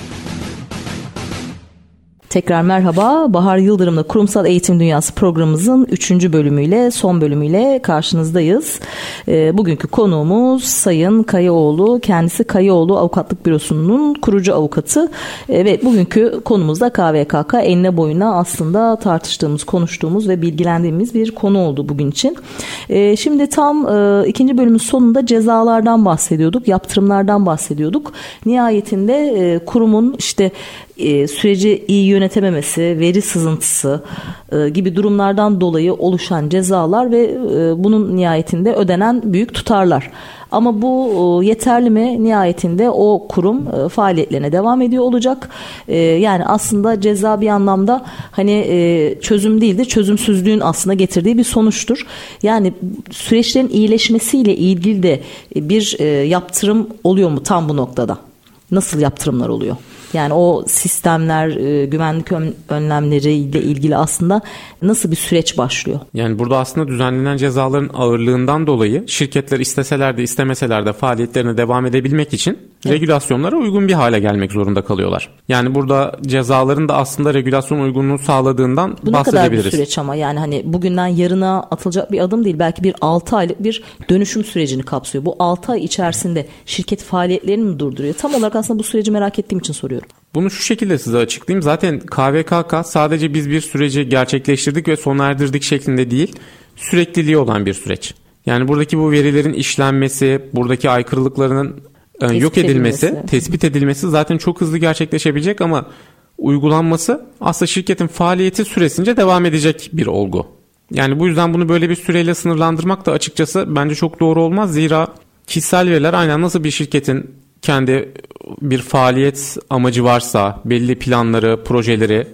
Speaker 3: Tekrar merhaba. Bahar Yıldırım'la Kurumsal Eğitim Dünyası programımızın 3. bölümüyle, son bölümüyle karşınızdayız. E, bugünkü konuğumuz Sayın Kayıoğlu. Kendisi Kayıoğlu Avukatlık Bürosu'nun kurucu avukatı. E, ve bugünkü konumuz da KVKK enine boyuna aslında tartıştığımız, konuştuğumuz ve bilgilendiğimiz bir konu oldu bugün için. E, şimdi tam e, ikinci bölümün sonunda cezalardan bahsediyorduk, yaptırımlardan bahsediyorduk. Nihayetinde e, kurumun işte e, süreci iyi yönetememesi, veri sızıntısı e, gibi durumlardan dolayı oluşan cezalar ve e, bunun nihayetinde ödenen büyük tutarlar. Ama bu yeterli mi? Nihayetinde o kurum faaliyetlerine devam ediyor olacak. Yani aslında ceza bir anlamda hani çözüm değildir, çözümsüzlüğün aslında getirdiği bir sonuçtur. Yani süreçlerin iyileşmesiyle ilgili de bir yaptırım oluyor mu tam bu noktada? Nasıl yaptırımlar oluyor? Yani o sistemler, e, güvenlik önlemleriyle ilgili aslında nasıl bir süreç başlıyor?
Speaker 4: Yani burada aslında düzenlenen cezaların ağırlığından dolayı şirketler isteseler de istemeseler de faaliyetlerine devam edebilmek için evet. regülasyonlara uygun bir hale gelmek zorunda kalıyorlar. Yani burada cezaların da aslında regülasyon uygunluğu sağladığından
Speaker 3: Bu
Speaker 4: bahsedebiliriz.
Speaker 3: Bu ne kadar bir süreç ama yani hani bugünden yarına atılacak bir adım değil. Belki bir 6 aylık bir dönüşüm sürecini kapsıyor. Bu 6 ay içerisinde şirket faaliyetlerini mi durduruyor? Tam olarak aslında bu süreci merak ettiğim için soruyorum.
Speaker 4: Bunu şu şekilde size açıklayayım. Zaten KVKK sadece biz bir süreci gerçekleştirdik ve sona erdirdik şeklinde değil, sürekliliği olan bir süreç. Yani buradaki bu verilerin işlenmesi, buradaki aykırılıklarının tespit yok edilmesi, edilmesi, tespit edilmesi zaten çok hızlı gerçekleşebilecek ama uygulanması aslında şirketin faaliyeti süresince devam edecek bir olgu. Yani bu yüzden bunu böyle bir süreyle sınırlandırmak da açıkçası bence çok doğru olmaz. Zira kişisel veriler aynen nasıl bir şirketin kendi bir faaliyet amacı varsa, belli planları, projeleri,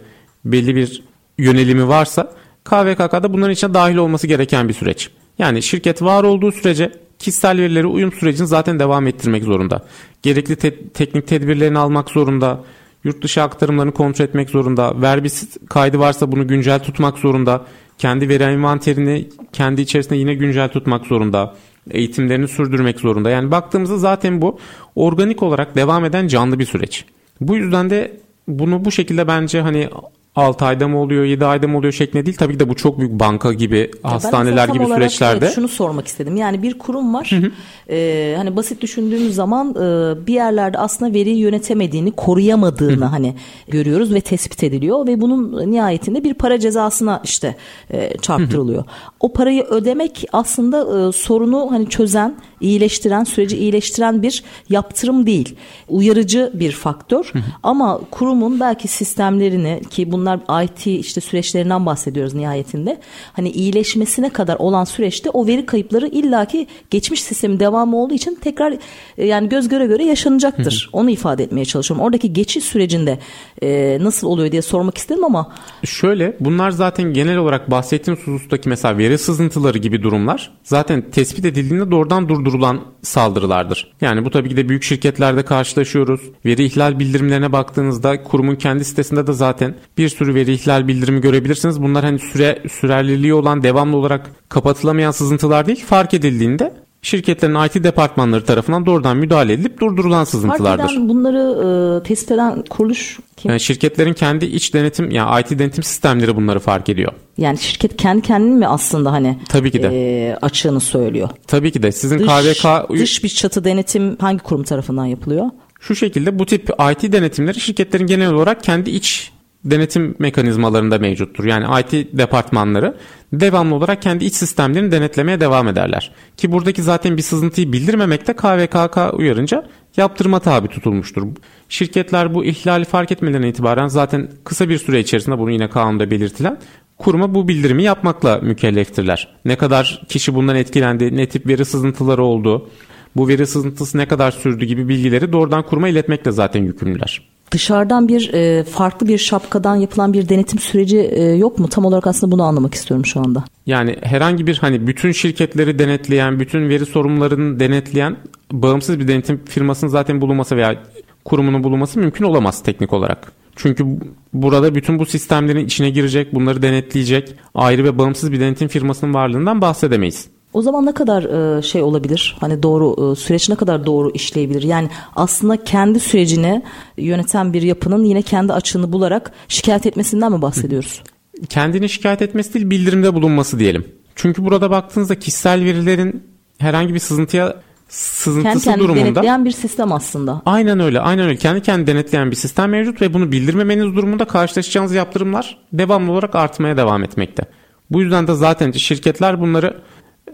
Speaker 4: belli bir yönelimi varsa KVKK'da bunların içine dahil olması gereken bir süreç. Yani şirket var olduğu sürece kişisel verileri uyum sürecini zaten devam ettirmek zorunda. Gerekli te- teknik tedbirlerini almak zorunda. Yurt dışı aktarımlarını kontrol etmek zorunda. Verbi kaydı varsa bunu güncel tutmak zorunda. Kendi veri envanterini kendi içerisinde yine güncel tutmak zorunda eğitimlerini sürdürmek zorunda. Yani baktığımızda zaten bu organik olarak devam eden canlı bir süreç. Bu yüzden de bunu bu şekilde bence hani 6 ayda mı oluyor 7 ayda mı oluyor şeklinde değil. Tabii ki de bu çok büyük banka gibi ya hastaneler gibi süreçlerde. Evet,
Speaker 3: şunu sormak istedim. Yani bir kurum var. Hı hı. E, hani basit düşündüğümüz zaman e, bir yerlerde aslında veriyi yönetemediğini, koruyamadığını hı hı. hani görüyoruz ve tespit ediliyor ve bunun nihayetinde bir para cezasına işte e, çarptırılıyor. Hı hı. O parayı ödemek aslında e, sorunu hani çözen, iyileştiren, süreci iyileştiren bir yaptırım değil. Uyarıcı bir faktör. Hı hı. Ama kurumun belki sistemlerini ki bunlar IT işte süreçlerinden bahsediyoruz nihayetinde. Hani iyileşmesine kadar olan süreçte o veri kayıpları illaki geçmiş sistemin devamı olduğu için tekrar e, yani göz göre göre yaşanacaktır. Hı hı. Onu ifade etmeye çalışıyorum. Oradaki geçiş sürecinde e, nasıl oluyor diye sormak istedim ama.
Speaker 4: Şöyle bunlar zaten genel olarak bahsettiğim husustaki mesela veri sızıntıları gibi durumlar zaten tespit edildiğinde doğrudan durdurulan saldırılardır. Yani bu tabii ki de büyük şirketlerde karşılaşıyoruz. Veri ihlal bildirimlerine baktığınızda kurumun kendi sitesinde de zaten bir sürü veri ihlal bildirimi görebilirsiniz. Bunlar hani süre sürerliliği olan devamlı olarak kapatılamayan sızıntılar değil. Fark edildiğinde şirketlerin IT departmanları tarafından doğrudan müdahale edilip durdurulan sızıntılardır. Fark
Speaker 3: eden bunları e, tespit eden kuruluş kim?
Speaker 4: Yani şirketlerin kendi iç denetim yani IT denetim sistemleri bunları fark ediyor.
Speaker 3: Yani şirket kendi kendini mi aslında hani
Speaker 4: Tabii ki de.
Speaker 3: E, açığını söylüyor?
Speaker 4: Tabii ki de. Sizin
Speaker 3: dış,
Speaker 4: KVK
Speaker 3: dış bir çatı denetim hangi kurum tarafından yapılıyor?
Speaker 4: Şu şekilde bu tip IT denetimleri şirketlerin genel olarak kendi iç denetim mekanizmalarında mevcuttur. Yani IT departmanları devamlı olarak kendi iç sistemlerini denetlemeye devam ederler. Ki buradaki zaten bir sızıntıyı bildirmemekte KVKK uyarınca yaptırma tabi tutulmuştur. Şirketler bu ihlali fark etmeden itibaren zaten kısa bir süre içerisinde bunu yine kanunda belirtilen kuruma bu bildirimi yapmakla mükelleftirler. Ne kadar kişi bundan etkilendi, ne tip veri sızıntıları oldu, bu veri sızıntısı ne kadar sürdü gibi bilgileri doğrudan kuruma iletmekle zaten yükümlüler
Speaker 3: dışarıdan bir e, farklı bir şapkadan yapılan bir denetim süreci e, yok mu? Tam olarak aslında bunu anlamak istiyorum şu anda.
Speaker 4: Yani herhangi bir hani bütün şirketleri denetleyen, bütün veri sorumlularını denetleyen bağımsız bir denetim firmasının zaten bulunması veya kurumunun bulunması mümkün olamaz teknik olarak. Çünkü burada bütün bu sistemlerin içine girecek, bunları denetleyecek ayrı ve bağımsız bir denetim firmasının varlığından bahsedemeyiz.
Speaker 3: O zaman ne kadar e, şey olabilir? Hani doğru e, süreç ne kadar doğru işleyebilir? Yani aslında kendi sürecini yöneten bir yapının yine kendi açığını bularak şikayet etmesinden mi bahsediyoruz?
Speaker 4: Kendini şikayet etmesi değil bildirimde bulunması diyelim. Çünkü burada baktığınızda kişisel verilerin herhangi bir sızıntıya sızıntısı
Speaker 3: kendi
Speaker 4: durumunda.
Speaker 3: denetleyen bir sistem aslında.
Speaker 4: Aynen öyle. Aynen öyle. Kendi kendini denetleyen bir sistem mevcut ve bunu bildirmemeniz durumunda karşılaşacağınız yaptırımlar devamlı olarak artmaya devam etmekte. Bu yüzden de zaten şirketler bunları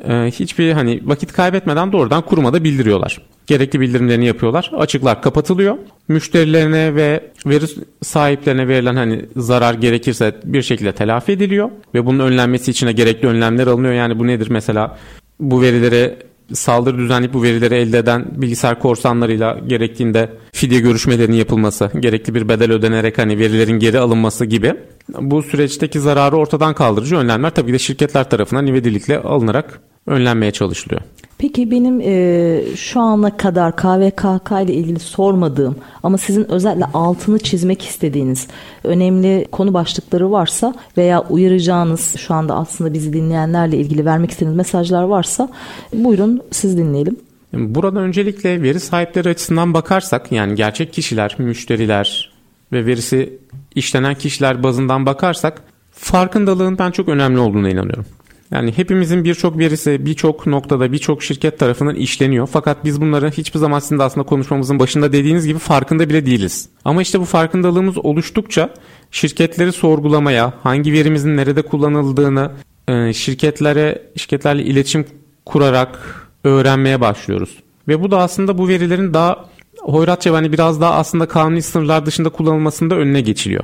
Speaker 4: e, hiçbir hani vakit kaybetmeden doğrudan kurumada bildiriyorlar. Gerekli bildirimlerini yapıyorlar. Açıklar kapatılıyor. Müşterilerine ve veri sahiplerine verilen hani zarar gerekirse bir şekilde telafi ediliyor ve bunun önlenmesi için de gerekli önlemler alınıyor. Yani bu nedir mesela bu verileri saldırı düzenleyip bu verileri elde eden bilgisayar korsanlarıyla gerektiğinde fidye görüşmelerinin yapılması, gerekli bir bedel ödenerek hani verilerin geri alınması gibi bu süreçteki zararı ortadan kaldırıcı önlemler tabii de şirketler tarafından ivedilikle alınarak önlenmeye çalışılıyor.
Speaker 3: Peki benim e, şu ana kadar KVKK ile ilgili sormadığım ama sizin özellikle altını çizmek istediğiniz önemli konu başlıkları varsa veya uyaracağınız şu anda aslında bizi dinleyenlerle ilgili vermek istediğiniz mesajlar varsa buyurun siz dinleyelim.
Speaker 4: Burada öncelikle veri sahipleri açısından bakarsak yani gerçek kişiler, müşteriler ve verisi işlenen kişiler bazından bakarsak farkındalığın ben çok önemli olduğuna inanıyorum. Yani hepimizin birçok verisi birçok noktada birçok şirket tarafından işleniyor. Fakat biz bunları hiçbir zaman sizin de aslında konuşmamızın başında dediğiniz gibi farkında bile değiliz. Ama işte bu farkındalığımız oluştukça şirketleri sorgulamaya, hangi verimizin nerede kullanıldığını e, şirketlere, şirketlerle iletişim kurarak öğrenmeye başlıyoruz. Ve bu da aslında bu verilerin daha hoyratça hani biraz daha aslında kanuni sınırlar dışında kullanılmasında önüne geçiliyor.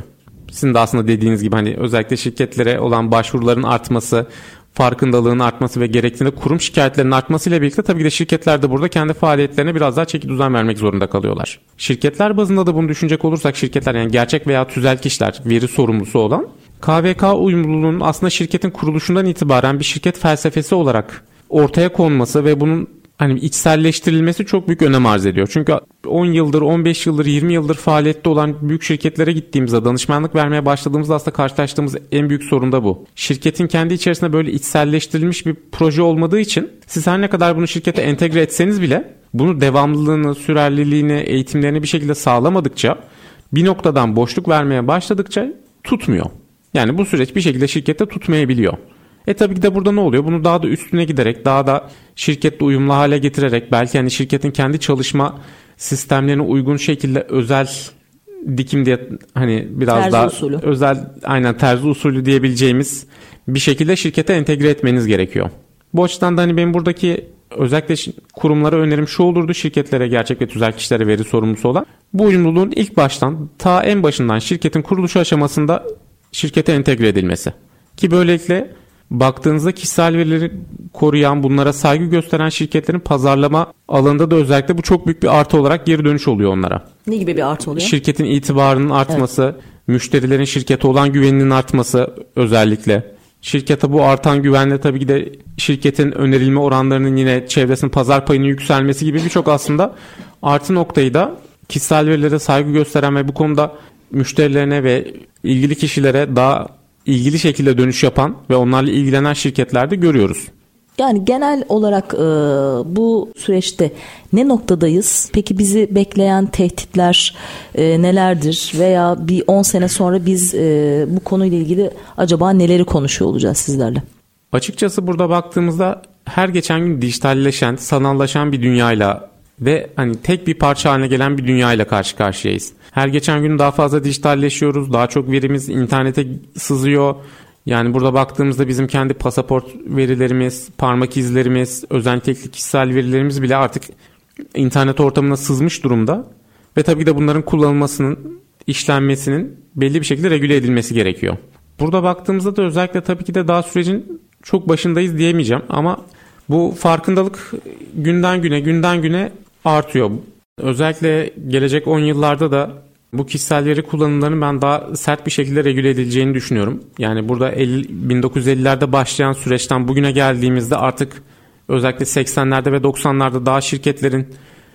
Speaker 4: Sizin de aslında dediğiniz gibi hani özellikle şirketlere olan başvuruların artması, farkındalığın artması ve gerektiğinde kurum şikayetlerinin artmasıyla birlikte tabii ki de şirketler de burada kendi faaliyetlerine biraz daha çeki düzen vermek zorunda kalıyorlar. Şirketler bazında da bunu düşünecek olursak şirketler yani gerçek veya tüzel kişiler veri sorumlusu olan KVK uyumluluğunun aslında şirketin kuruluşundan itibaren bir şirket felsefesi olarak ortaya konması ve bunun hani içselleştirilmesi çok büyük önem arz ediyor. Çünkü 10 yıldır, 15 yıldır, 20 yıldır faaliyette olan büyük şirketlere gittiğimizde danışmanlık vermeye başladığımızda aslında karşılaştığımız en büyük sorun da bu. Şirketin kendi içerisinde böyle içselleştirilmiş bir proje olmadığı için siz her ne kadar bunu şirkete entegre etseniz bile bunu devamlılığını, sürerliliğini, eğitimlerini bir şekilde sağlamadıkça bir noktadan boşluk vermeye başladıkça tutmuyor. Yani bu süreç bir şekilde şirkette tutmayabiliyor. E tabii ki de burada ne oluyor? Bunu daha da üstüne giderek, daha da şirketle uyumlu hale getirerek belki hani şirketin kendi çalışma sistemlerine uygun şekilde özel dikim diye hani biraz
Speaker 3: terzi
Speaker 4: daha
Speaker 3: usulü.
Speaker 4: özel aynen terzi usulü diyebileceğimiz bir şekilde şirkete entegre etmeniz gerekiyor. Bu açıdan da hani benim buradaki özellikle kurumlara önerim şu olurdu şirketlere gerçek ve tüzel kişilere veri sorumlusu olan. Bu uyumluluğun ilk baştan ta en başından şirketin kuruluşu aşamasında şirkete entegre edilmesi. Ki böylelikle baktığınızda kişisel verileri koruyan, bunlara saygı gösteren şirketlerin pazarlama alanında da özellikle bu çok büyük bir artı olarak geri dönüş oluyor onlara.
Speaker 3: Ne gibi bir artı oluyor?
Speaker 4: Şirketin itibarının artması, müşterilerin şirkete olan güveninin artması özellikle. Şirkete bu artan güvenle tabii ki de şirketin önerilme oranlarının yine çevresinin pazar payının yükselmesi gibi birçok aslında artı noktayı da kişisel verilere saygı gösteren ve bu konuda müşterilerine ve ilgili kişilere daha ilgili şekilde dönüş yapan ve onlarla ilgilenen şirketlerde görüyoruz.
Speaker 3: Yani genel olarak e, bu süreçte ne noktadayız? Peki bizi bekleyen tehditler e, nelerdir? Veya bir 10 sene sonra biz e, bu konuyla ilgili acaba neleri konuşuyor olacağız sizlerle?
Speaker 4: Açıkçası burada baktığımızda her geçen gün dijitalleşen, sanallaşan bir dünyayla ve hani tek bir parça haline gelen bir dünyayla karşı karşıyayız. Her geçen gün daha fazla dijitalleşiyoruz. Daha çok verimiz internete sızıyor. Yani burada baktığımızda bizim kendi pasaport verilerimiz, parmak izlerimiz, özellikle kişisel verilerimiz bile artık internet ortamına sızmış durumda. Ve tabii ki de bunların kullanılmasının, işlenmesinin belli bir şekilde regüle edilmesi gerekiyor. Burada baktığımızda da özellikle tabii ki de daha sürecin çok başındayız diyemeyeceğim ama bu farkındalık günden güne günden güne artıyor. Özellikle gelecek 10 yıllarda da bu kişisel veri kullanımlarının ben daha sert bir şekilde regüle edileceğini düşünüyorum. Yani burada 50, 1950'lerde başlayan süreçten bugüne geldiğimizde artık özellikle 80'lerde ve 90'larda daha şirketlerin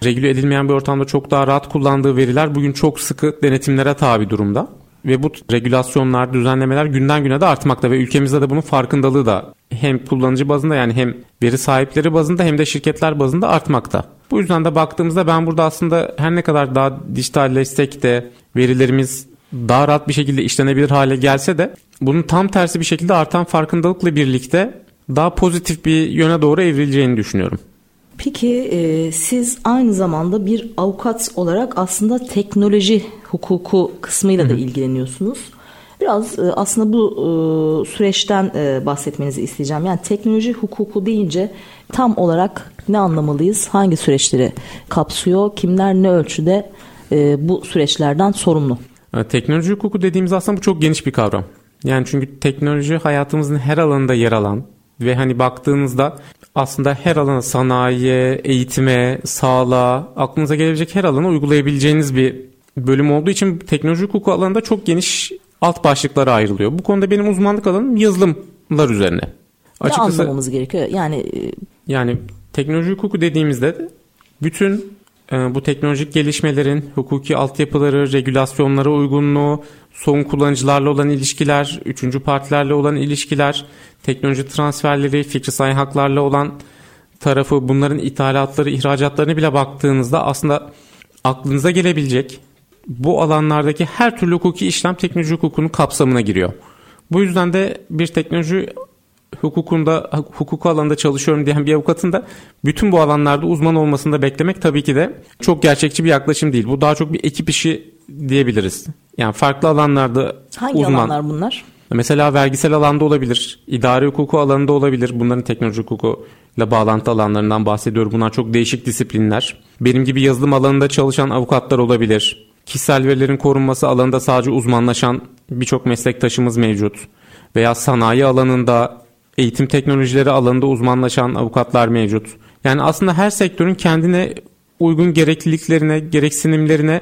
Speaker 4: regüle edilmeyen bir ortamda çok daha rahat kullandığı veriler bugün çok sıkı denetimlere tabi durumda. Ve bu regülasyonlar, düzenlemeler günden güne de artmakta ve ülkemizde de bunun farkındalığı da hem kullanıcı bazında yani hem veri sahipleri bazında hem de şirketler bazında artmakta. Bu yüzden de baktığımızda ben burada aslında her ne kadar daha dijitalleşsek de verilerimiz daha rahat bir şekilde işlenebilir hale gelse de bunun tam tersi bir şekilde artan farkındalıkla birlikte daha pozitif bir yöne doğru evrileceğini düşünüyorum.
Speaker 3: Peki e, siz aynı zamanda bir avukat olarak aslında teknoloji hukuku kısmıyla da ilgileniyorsunuz. Biraz e, aslında bu e, süreçten e, bahsetmenizi isteyeceğim. Yani teknoloji hukuku deyince tam olarak ne anlamalıyız? Hangi süreçleri kapsıyor? Kimler ne ölçüde bu süreçlerden sorumlu?
Speaker 4: Teknoloji hukuku dediğimiz aslında bu çok geniş bir kavram. Yani çünkü teknoloji hayatımızın her alanında yer alan ve hani baktığınızda aslında her alana sanayiye, eğitime, sağlığa, aklınıza gelebilecek her alana uygulayabileceğiniz bir bölüm olduğu için teknoloji hukuku alanında çok geniş alt başlıklara ayrılıyor. Bu konuda benim uzmanlık alanım yazılımlar üzerine.
Speaker 3: Açıkçası, ne anlamamız gerekiyor? Yani e,
Speaker 4: yani teknoloji hukuku dediğimizde bütün e, bu teknolojik gelişmelerin hukuki altyapıları, regülasyonlara uygunluğu, son kullanıcılarla olan ilişkiler, üçüncü partilerle olan ilişkiler, teknoloji transferleri, fikri sahip haklarla olan tarafı, bunların ithalatları, ihracatlarına bile baktığınızda aslında aklınıza gelebilecek bu alanlardaki her türlü hukuki işlem teknoloji hukukunun kapsamına giriyor. Bu yüzden de bir teknoloji hukukunda hukuk alanında çalışıyorum diyen bir avukatın da bütün bu alanlarda uzman olmasını da beklemek tabii ki de çok gerçekçi bir yaklaşım değil. Bu daha çok bir ekip işi diyebiliriz. Yani farklı alanlarda
Speaker 3: Hangi
Speaker 4: uzman.
Speaker 3: alanlar bunlar?
Speaker 4: Mesela vergisel alanda olabilir, idari hukuku alanında olabilir. Bunların teknoloji hukukuyla bağlantı alanlarından bahsediyorum. Bunlar çok değişik disiplinler. Benim gibi yazılım alanında çalışan avukatlar olabilir. Kişisel verilerin korunması alanında sadece uzmanlaşan birçok meslektaşımız mevcut. Veya sanayi alanında, eğitim teknolojileri alanında uzmanlaşan avukatlar mevcut. Yani aslında her sektörün kendine uygun gerekliliklerine, gereksinimlerine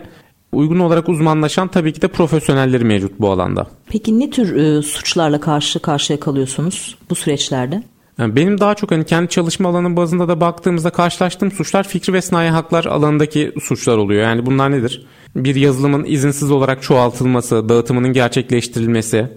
Speaker 4: uygun olarak uzmanlaşan tabii ki de profesyonelleri mevcut bu alanda.
Speaker 3: Peki ne tür e, suçlarla karşı karşıya kalıyorsunuz bu süreçlerde?
Speaker 4: Yani benim daha çok hani kendi çalışma alanı bazında da baktığımızda karşılaştığım suçlar fikri ve sanayi haklar alanındaki suçlar oluyor. Yani bunlar nedir? Bir yazılımın izinsiz olarak çoğaltılması, dağıtımının gerçekleştirilmesi,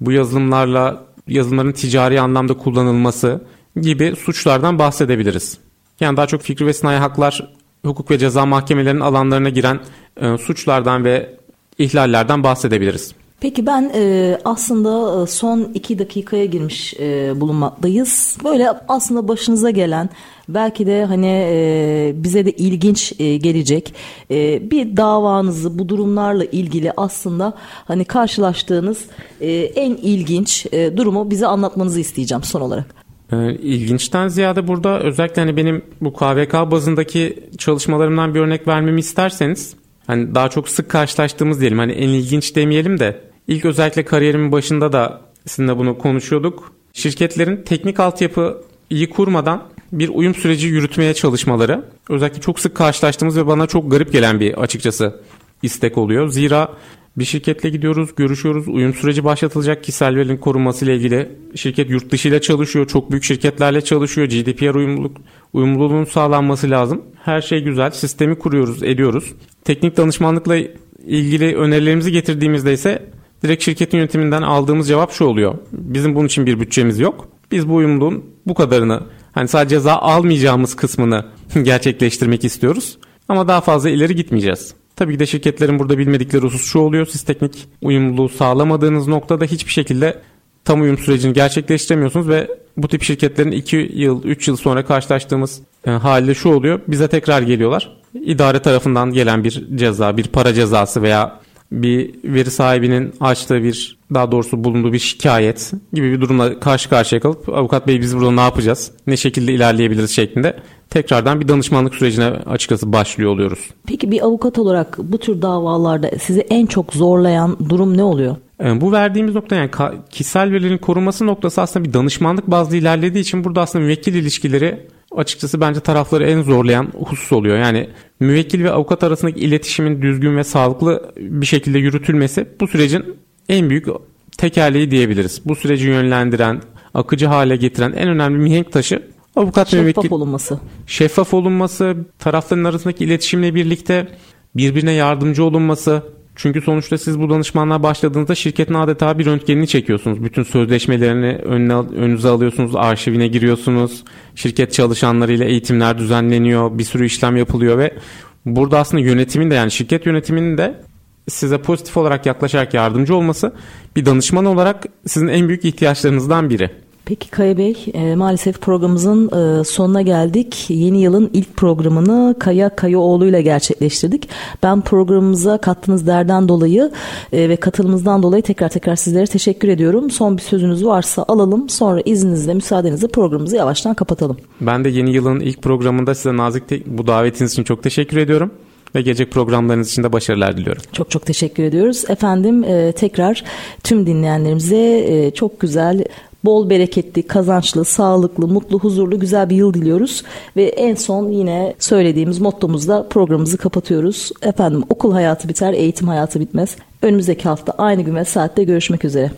Speaker 4: bu yazılımlarla yazılımların ticari anlamda kullanılması gibi suçlardan bahsedebiliriz. Yani daha çok fikri ve sanayi haklar hukuk ve ceza mahkemelerinin alanlarına giren e, suçlardan ve ihlallerden bahsedebiliriz.
Speaker 3: Peki ben e, aslında e, son iki dakikaya girmiş e, bulunmaktayız. Böyle aslında başınıza gelen belki de hani e, bize de ilginç e, gelecek e, bir davanızı bu durumlarla ilgili aslında hani karşılaştığınız e, en ilginç e, durumu bize anlatmanızı isteyeceğim son olarak.
Speaker 4: E, ilginçten ziyade burada özellikle hani benim bu KVK bazındaki çalışmalarımdan bir örnek vermemi isterseniz hani daha çok sık karşılaştığımız diyelim hani en ilginç demeyelim de ilk özellikle kariyerimin başında da sizinle bunu konuşuyorduk. Şirketlerin teknik altyapı iyi kurmadan bir uyum süreci yürütmeye çalışmaları özellikle çok sık karşılaştığımız ve bana çok garip gelen bir açıkçası istek oluyor. Zira bir şirketle gidiyoruz, görüşüyoruz. Uyum süreci başlatılacak kişisel verinin korunması ile ilgili. Şirket yurt dışı ile çalışıyor, çok büyük şirketlerle çalışıyor. GDPR uyumluluk, uyumluluğun sağlanması lazım. Her şey güzel. Sistemi kuruyoruz, ediyoruz. Teknik danışmanlıkla ilgili önerilerimizi getirdiğimizde ise direkt şirketin yönetiminden aldığımız cevap şu oluyor. Bizim bunun için bir bütçemiz yok. Biz bu uyumluluğun bu kadarını hani sadece ceza almayacağımız kısmını [laughs] gerçekleştirmek istiyoruz. Ama daha fazla ileri gitmeyeceğiz. Tabii ki de şirketlerin burada bilmedikleri husus şu oluyor. Siz teknik uyumluluğu sağlamadığınız noktada hiçbir şekilde tam uyum sürecini gerçekleştiremiyorsunuz ve bu tip şirketlerin 2 yıl 3 yıl sonra karşılaştığımız e, halde şu oluyor. Bize tekrar geliyorlar. İdare tarafından gelen bir ceza, bir para cezası veya bir veri sahibinin açtığı bir daha doğrusu bulunduğu bir şikayet gibi bir durumla karşı karşıya kalıp avukat bey biz burada ne yapacağız? Ne şekilde ilerleyebiliriz şeklinde tekrardan bir danışmanlık sürecine açıkçası başlıyor oluyoruz.
Speaker 3: Peki bir avukat olarak bu tür davalarda sizi en çok zorlayan durum ne oluyor?
Speaker 4: Ee, bu verdiğimiz nokta yani kişisel verilerin korunması noktası aslında bir danışmanlık bazlı ilerlediği için burada aslında müvekkil ilişkileri açıkçası bence tarafları en zorlayan husus oluyor. Yani müvekkil ve avukat arasındaki iletişimin düzgün ve sağlıklı bir şekilde yürütülmesi bu sürecin en büyük tekerleği diyebiliriz. Bu süreci yönlendiren, akıcı hale getiren en önemli mihenk taşı avukat
Speaker 3: şeffaf
Speaker 4: müvekkil.
Speaker 3: olunması.
Speaker 4: Şeffaf olunması, tarafların arasındaki iletişimle birlikte birbirine yardımcı olunması, Çünkü sonuçta siz bu danışmanlığa başladığınızda şirketin adeta bir röntgenini çekiyorsunuz. Bütün sözleşmelerini önüne, önünüze alıyorsunuz, arşivine giriyorsunuz. Şirket çalışanlarıyla eğitimler düzenleniyor, bir sürü işlem yapılıyor ve burada aslında yönetimin de yani şirket yönetiminin de size pozitif olarak yaklaşarak yardımcı olması bir danışman olarak sizin en büyük ihtiyaçlarınızdan biri.
Speaker 3: Peki Kaya Bey e, maalesef programımızın e, sonuna geldik. Yeni yılın ilk programını Kaya Kayaoğlu ile gerçekleştirdik. Ben programımıza kattığınız derden dolayı e, ve katılımınızdan dolayı tekrar tekrar sizlere teşekkür ediyorum. Son bir sözünüz varsa alalım. Sonra izninizle müsaadenizle programımızı yavaştan kapatalım.
Speaker 4: Ben de yeni yılın ilk programında size nazik bu davetiniz için çok teşekkür ediyorum ve gelecek programlarınız için de başarılar diliyorum.
Speaker 3: Çok çok teşekkür ediyoruz. Efendim e, tekrar tüm dinleyenlerimize e, çok güzel bol bereketli, kazançlı, sağlıklı, mutlu, huzurlu, güzel bir yıl diliyoruz. Ve en son yine söylediğimiz mottomuzla programımızı kapatıyoruz. Efendim okul hayatı biter, eğitim hayatı bitmez. Önümüzdeki hafta aynı gün ve saatte görüşmek üzere.